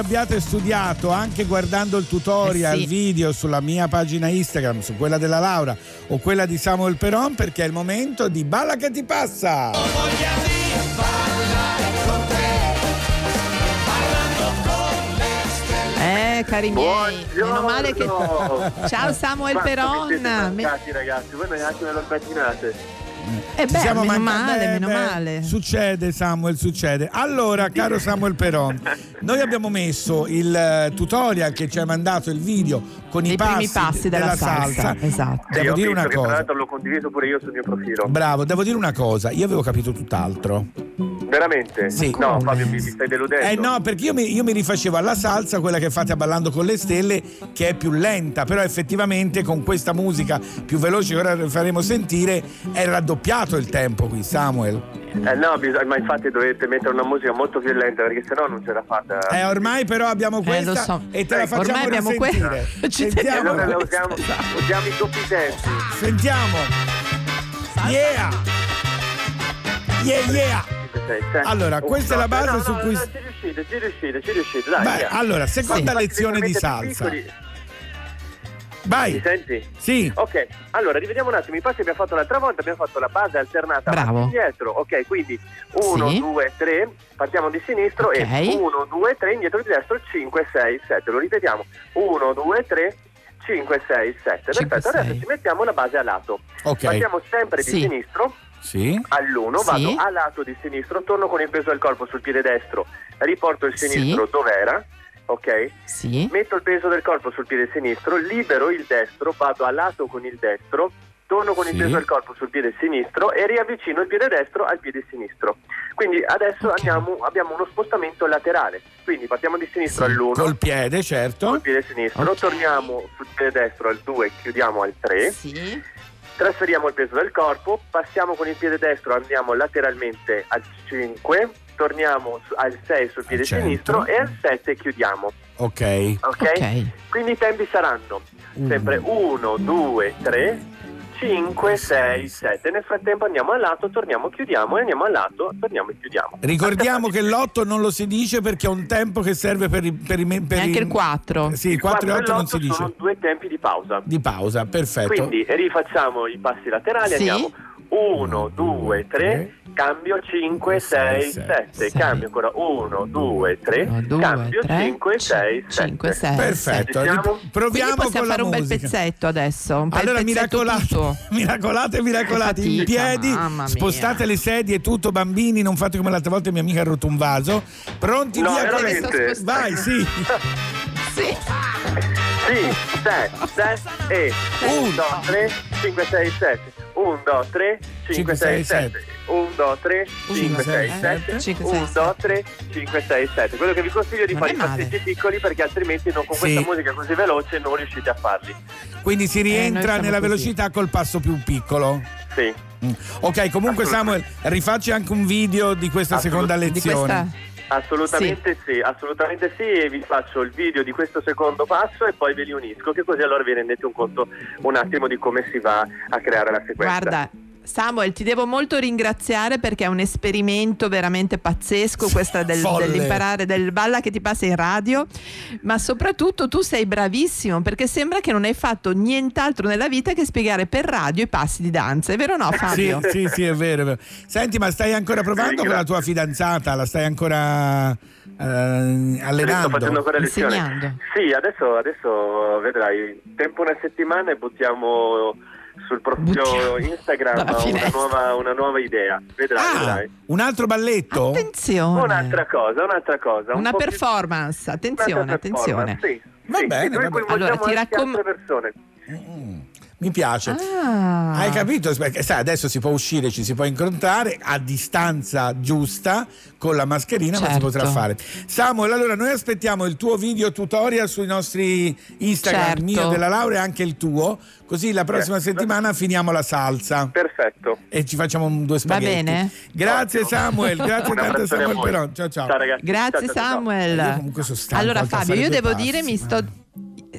Abbiate studiato anche guardando il tutorial, Eh sì. il video sulla mia pagina Instagram, su quella della Laura o quella di Samuel Peron, perché è il momento di Balla che ti passa. Eh, cari miei, meno male che. Ciao Samuel Quanto Peron. vi siete mancati, ragazzi, voi neanche me lo immaginate. Eh Ci beh, siamo meno male, beh, meno beh, male. Succede Samuel, succede. Allora, caro Samuel Peron, noi abbiamo messo il eh, tutorial che ci ha mandato il video con i I primi passi, passi della salsa, esatto. Sì, Devo dire una tra cosa. l'altro l'ho condiviso pure io sul mio profilo. Bravo, devo dire una cosa, io avevo capito tutt'altro. Veramente? Sì. No, Fabio, mi, mi stai deludendo. Eh no, perché io mi, io mi rifacevo alla salsa, quella che fate a Ballando con le Stelle, che è più lenta, però effettivamente con questa musica più veloce che ora faremo sentire è raddoppiato il tempo qui, Samuel. Eh no, ma infatti dovete mettere una musica molto più lenta perché sennò non ce la fate. Eh, ormai però abbiamo questa lo so. e te la Eh, facciamo ormai abbiamo risentire. que- ci Sentiamo, allora la usiamo, usiamo i doppi tempi. sentiamo. Yeah! Yeah, yeah! Allora, questa è la base no, no, su cui... no, ci riuscite, ci riuscite, ci riuscite, dai. Beh, allora, seconda Infatti, lezione di salsa. Vai! Mi senti? Sì. Ok, allora rivediamo un attimo i passi che abbiamo fatto l'altra volta, abbiamo fatto la base alternata Bravo. indietro, ok, quindi 1, Sì. 2, 3, partiamo di sinistro Ok. e 1, 2, 3, indietro di destro, 5, 6, 7, lo ripetiamo, 1, 2, 3, 5, 6, 7, Cinque, perfetto, adesso ci mettiamo la base a lato, Ok. partiamo sempre di Sì. sinistro, Sì. all'1, Sì. vado a lato di sinistro, torno con il peso del corpo sul piede destro, riporto il Sì. sinistro dove era, ok? Sì. Metto il peso del corpo sul piede sinistro, libero il destro, vado a lato con il destro, torno con il Sì. peso del corpo sul piede sinistro e riavvicino il piede destro al piede sinistro. Quindi adesso Ok. andiamo- abbiamo uno spostamento laterale. Quindi partiamo di sinistro Sì. all'1, Col piede, certo. col piede sinistro, Ok. torniamo sul piede destro al 2, chiudiamo al 3. Sì. Trasferiamo il peso del corpo, passiamo con il piede destro, andiamo lateralmente al 5, torniamo al 6 sul piede sinistro e al 7 chiudiamo. Ok. Ok? Ok. Quindi i tempi saranno sempre 1, 2, 3, 5, 6, 7. Nel frattempo andiamo al lato, torniamo, chiudiamo e andiamo al lato, torniamo e chiudiamo. Ricordiamo che l'8 non lo si dice perché è un tempo che serve per i... Per i per anche il 4. Sì, il 4 e 8 non si dice. sono due tempi di pausa. Di pausa, perfetto. Quindi rifacciamo i passi laterali, Sì. andiamo 1, 2, 3, cambio 5, 6, 7, Sei. cambio ancora 1, 2, 3, Uno, due, cambio tre, 5, 6, 7. 5, 6. Perfetto, proviamo Quindi possiamo con la fare un bel pezzetto adesso. Bel Allora, pezzetto miracolate, miracolate, miracolate, in Fatica, piedi, spostate le sedie e tutto, bambini, non fate come l'altra volta mia amica ha rotto un vaso. Pronti No, via veramente? Vai, sì. Sì. Sì, 6, 6 e 1, 2, 3, 5, 6, 7. 1, 2, 3, 5, 6, 7. 1, 2, 3, 5, 6, 7. Cinque, 1, sei, 2, 3, 5, 6, 7. Quello che vi consiglio è di Non fare i passetti piccoli perché altrimenti non- con Sì. questa musica così veloce non riuscite a farli. Quindi si Eh, rientra siamo nella così. velocità col passo più piccolo. Sì. Mm. Ok, comunque Samuel, rifacci anche un video di questa seconda Di lezione. Assolutamente sì. assolutamente sì e vi faccio il video di questo secondo passo e poi ve li unisco che così allora vi rendete un conto un attimo di come si va a creare la sequenza. Guarda, Samuel, ti devo molto ringraziare perché è un esperimento veramente pazzesco questa del, dell'imparare del balla che ti passa in radio, ma soprattutto tu sei bravissimo perché sembra che non hai fatto nient'altro nella vita che spiegare per radio i passi di danza, è vero o no Sì, Fabio? sì, sì, è vero, è vero. Senti, ma stai ancora provando con la tua fidanzata? La stai ancora eh, Sto allenando? facendo ancora lezioni. Sì, adesso, adesso vedrai, tempo una settimana e buttiamo sul profilo Buttiamo Instagram una nuova, una nuova idea. Vedrai, Ah, vedrai. un altro balletto? Attenzione. Un'altra cosa, un'altra cosa. un Una po' più- performance, attenzione, un'altra attenzione. performance, Sì, Va sì, bene, va bene. Allora, ti anche raccom- altre persone. Mi piace. Ah. Hai capito? Perché sai, adesso si può uscire, ci si può incontrare a distanza giusta con la mascherina, ma si Certo. potrà fare. Samuel, allora noi aspettiamo il tuo video tutorial sui nostri Instagram, Certo. il mio della laurea e anche il tuo, così la prossima Yes. settimana finiamo la salsa Perfetto. e ci facciamo un- due Va spaghetti. bene? Grazie Ottimo. Samuel, grazie tanto Samuel. Peron. Ciao ciao. Ciao ragazzi. Grazie Ciao, ciao, ciao. Samuel. Io comunque sono stanco allora Fabio, io devo passi, dire mi sto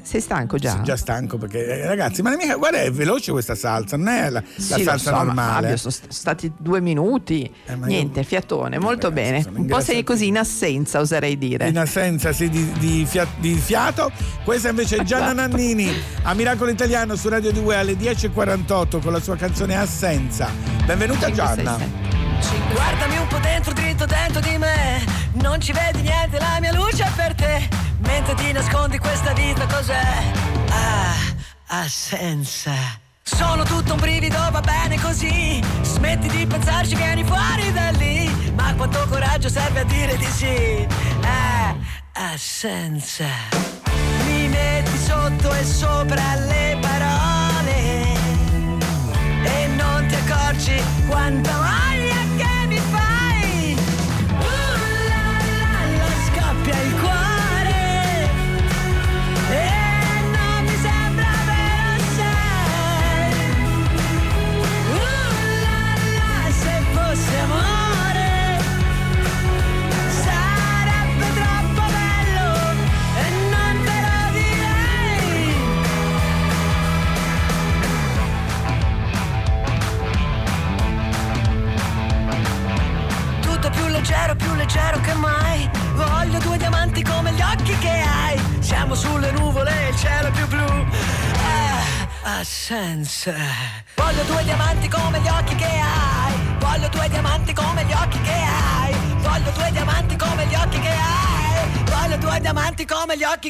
sei stanco già? Sono già stanco perché eh, ragazzi, ma la mia, guarda, è veloce questa salsa, non è la, la Sì, lo salsa so, ma normale. Fabio, sono st- stati due minuti. ma Niente, fiatone, molto bene. Un po' sei così in assenza, oserei dire. In assenza sì, di, di fia- di fiato. Questa invece è Gianna Esatto. Nannini a Miracolo Italiano su Radio 2 alle 10.48 con la sua canzone Assenza. Benvenuta Gianna. Guardami un po' dentro, dritto dentro di me. Non ci vedi niente, la mia luce è per te. Mentre ti nascondi questa vita cos'è? Ah, assenza. Sono tutto un brivido, va bene così. Smetti di pensarci, vieni fuori da lì. Ma quanto coraggio serve a dire di sì? Ah, assenza. Mi metti sotto e sopra le parole e non ti accorgi quanta voglia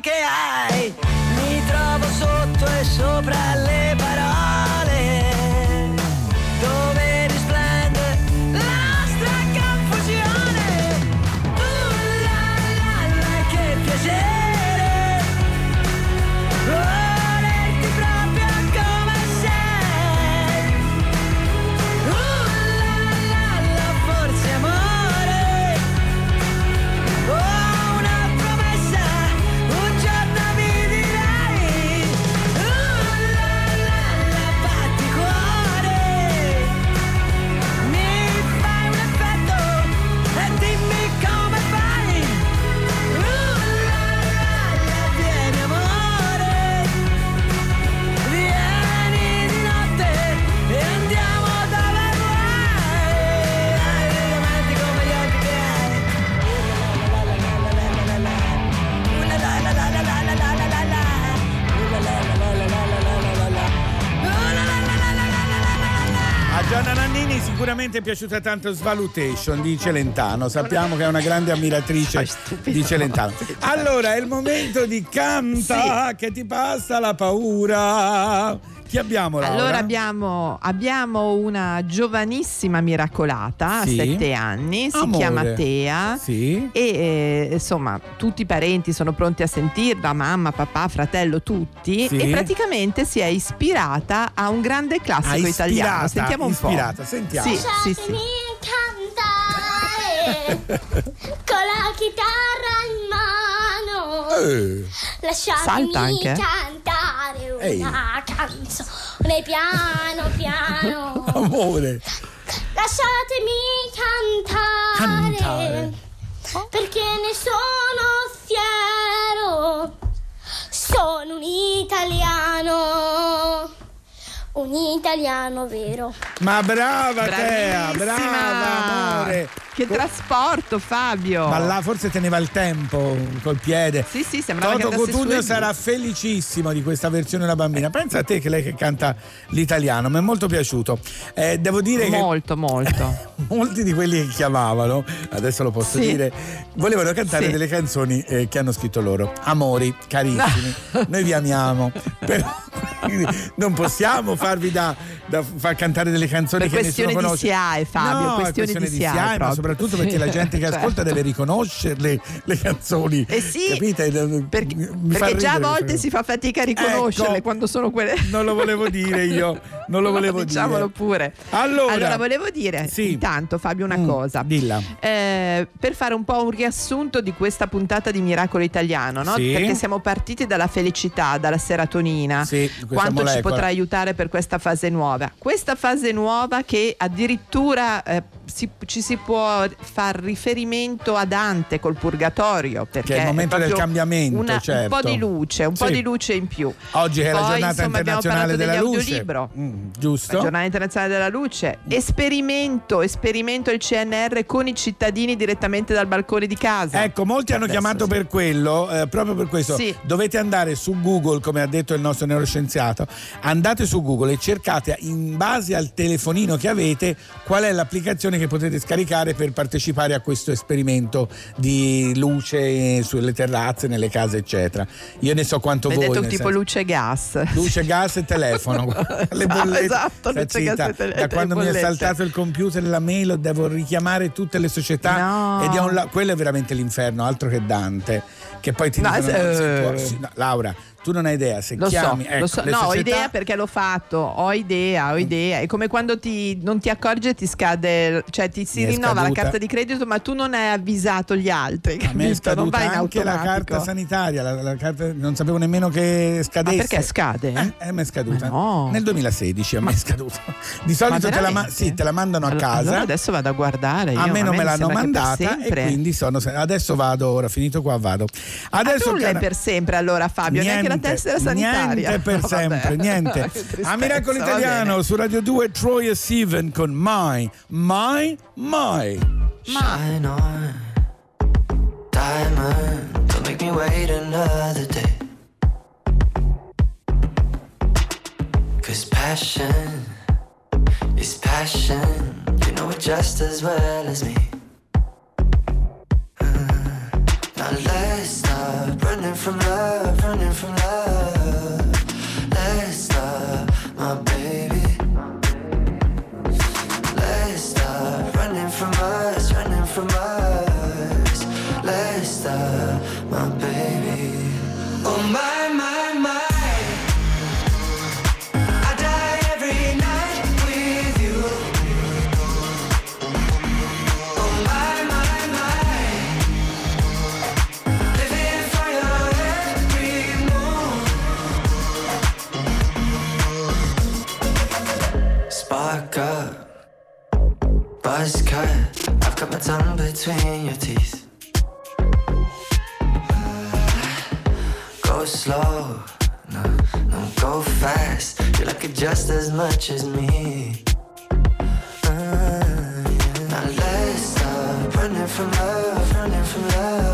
que hay. Sicuramente è piaciuta tanto Svalutation di Celentano. Sappiamo che è una grande ammiratrice di Celentano. Allora è il momento di canta che ti passa la paura. Chi abbiamo Laura? Allora abbiamo, abbiamo una giovanissima miracolata, Sì. sette anni, si Amore. chiama Tea Sì. e eh, insomma tutti i parenti sono pronti a sentirla, mamma, papà, fratello, tutti Sì. e praticamente si è ispirata a un grande classico Ah, ispirata, italiano. Sentiamo un ispirata, po'. sentiamo. Sì, sì, sì. con la chitarra in. Eh. Lasciatemi Salta anche. cantare Ehi. una canzone piano piano. Amore. Lasciatemi cantare, Cantare. perché ne sono fiero. Sono un italiano, un italiano vero. Ma brava Tea, brava amore. Che trasporto Fabio. Ma là forse teneva il tempo col piede. Sì, sì, sembrava Toto Cotugno sarà felicissimo di questa versione della bambina. Pensa a te che lei che canta l'italiano, mi è molto piaciuto. Eh, devo dire Molto, molto. che molti di quelli che chiamavano, adesso lo posso Sì. dire, volevano cantare Sì. delle canzoni eh, che hanno scritto loro. Amori, carissimi, noi vi amiamo, però quindi non possiamo farvi da, da far cantare delle canzoni Per che nessuno questione conosce. SIAE, Fabio, No, è questione di SIAE SIAE, ma soprattutto perché la gente che certo. ascolta deve riconoscerle le canzoni. Eh sì, capite? perché, perché già a volte si fa fatica a riconoscerle Ecco. quando sono quelle. Non lo volevo dire io, non lo volevo Diciamolo dire. pure. Allora, volevo dire Sì. intanto, Fabio, una Mm, cosa. Dilla. Eh, per fare un po' un riassunto di questa puntata di Miracolo Italiano, no? Sì. perché siamo partiti dalla felicità, dalla serotonina, Sì, quanto ci molecola. potrà aiutare per questa fase nuova. Questa fase nuova che addirittura eh, si- ci si può far riferimento a Dante col purgatorio perché Che è il momento del proprio cambiamento, una- certo. un po' di luce un po' Sì. di luce in più Oggi è la Poi, giornata insomma, internazionale della luce. Mm, giusto? La giornata internazionale della luce esperimento esperimento il CNR con i cittadini direttamente dal balcone di casa Ecco, molti hanno Adesso chiamato sì. per quello, eh, proprio per questo. Sì. Dovete andare su Google, come ha detto il nostro neuroscienziato, andate su Google e cercate in base al telefonino che avete qual è l'applicazione che potete scaricare per partecipare a questo esperimento di luce sulle terrazze, nelle case, eccetera. Io ne so quanto Vedete voi. un nel tipo senso- luce gas Luce, gas e telefono. le bollette. Esatto, Sta luce, gas zitta. e tele- da quando mi è saltato il computer la mail devo richiamare tutte le società No. ed è un quello è veramente l'inferno, altro che Dante. Che poi ti No, dicono, se- no, Laura, tu non hai idea se Lo so, chiami lo ecco, so. le no, ho società- idea perché l'ho fatto, ho idea, ho idea. È come quando ti, non ti accorgi e ti scade, cioè ti si rinnova la scaduta. carta di credito, ma tu non hai avvisato gli altri. A me è scaduta anche la carta sanitaria, la, la carta- non sapevo nemmeno che scadesse. Ma perché scade? Eh, eh, mi è scaduta. No. Nel 2016 a me è scaduta. Di solito te la, ma- sì, te la mandano a casa. allora adesso vado a guardare. a io, me non me mi l'hanno mandata e quindi sono adesso vado ora finito qua vado adesso Ah, tu l'hai cara- per sempre allora Fabio, neanche la tessera sanitaria. niente per sempre niente a Miracolo Italiano su Radio 2 Troy e Steven con Mai Mai Mai Shine on, diamond. Don't make me wait another day. Cause passion is passion. You know it just as well as me. Let's stop running from love, running from love. Let's stop, my baby. Let's stop running from us, running from us. Let's stop, Buzz cut, I've got my tongue between your teeth. Go slow, no, no, go fast. You like it just as much as me. Uh, yeah. Now let's stop running from love, running from love.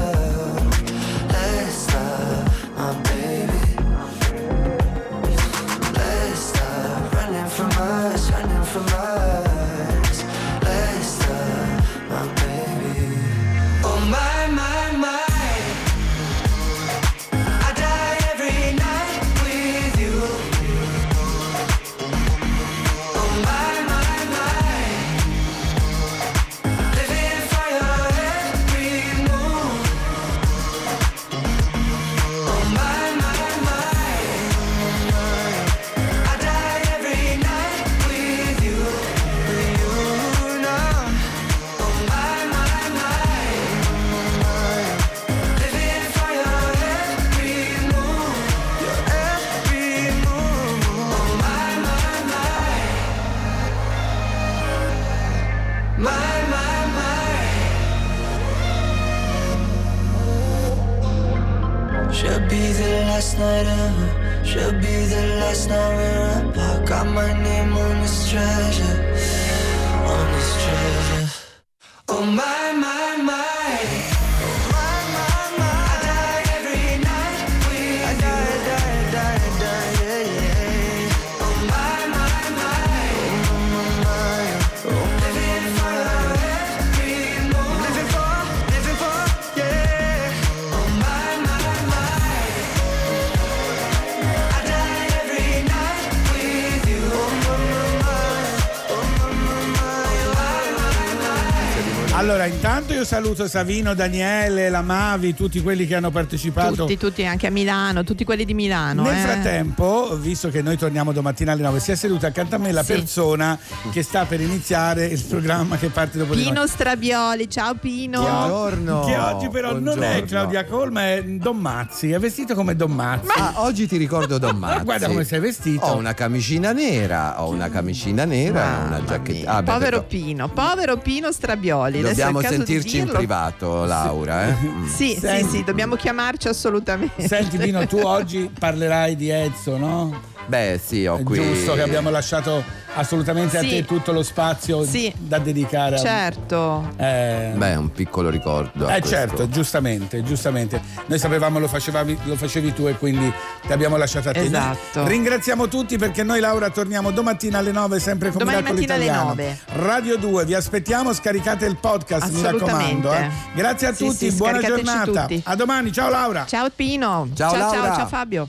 Saluto Savino, Daniele, la Mavi, tutti quelli che hanno partecipato. Tutti, tutti anche a Milano, tutti quelli di Milano. Nel eh. frattempo, visto che noi torniamo domattina alle 9, si è seduta accanto a me la Sì. persona che sta per iniziare il programma che parte dopo di Pino. Strabioli, ciao Pino. Buongiorno. Che oggi però non è Buongiorno. Claudia Colma, è Don Mazzi, è vestito come Don Mazzi. Ah, oggi ti ricordo Don Mazzi. Guarda come sei vestito. Ho una camicina nera, ho una camicina nera e una giacchetta. Ah, beh, Povero detto- Pino, povero Pino Strabioli. Dobbiamo sentirci in privato, Laura. Eh? Mm. Sì, sì, Senti. sì, dobbiamo chiamarci assolutamente. Senti Pino, tu oggi parlerai di Ezzo, no? Beh, sì, ho È qui. giusto che abbiamo lasciato assolutamente a Sì. te tutto lo spazio Sì. da dedicare a Certo. Eh, Beh, un piccolo ricordo. a eh, certo, giustamente, giustamente. Noi sapevamo lo, facevavi- lo facevi tu e quindi ti abbiamo lasciato a te. Noi Esatto. Ringraziamo tutti perché noi Laura torniamo domattina alle 9 sempre con Domani Miracolo alle Italiano. 9. Radio 2, vi aspettiamo, scaricate il podcast, mi raccomando. eh. Grazie a Sì, tutti, sì, buona giornata. tutti. A domani, ciao Laura. Ciao Pino. Ciao, ciao, Laura. ciao, ciao Fabio.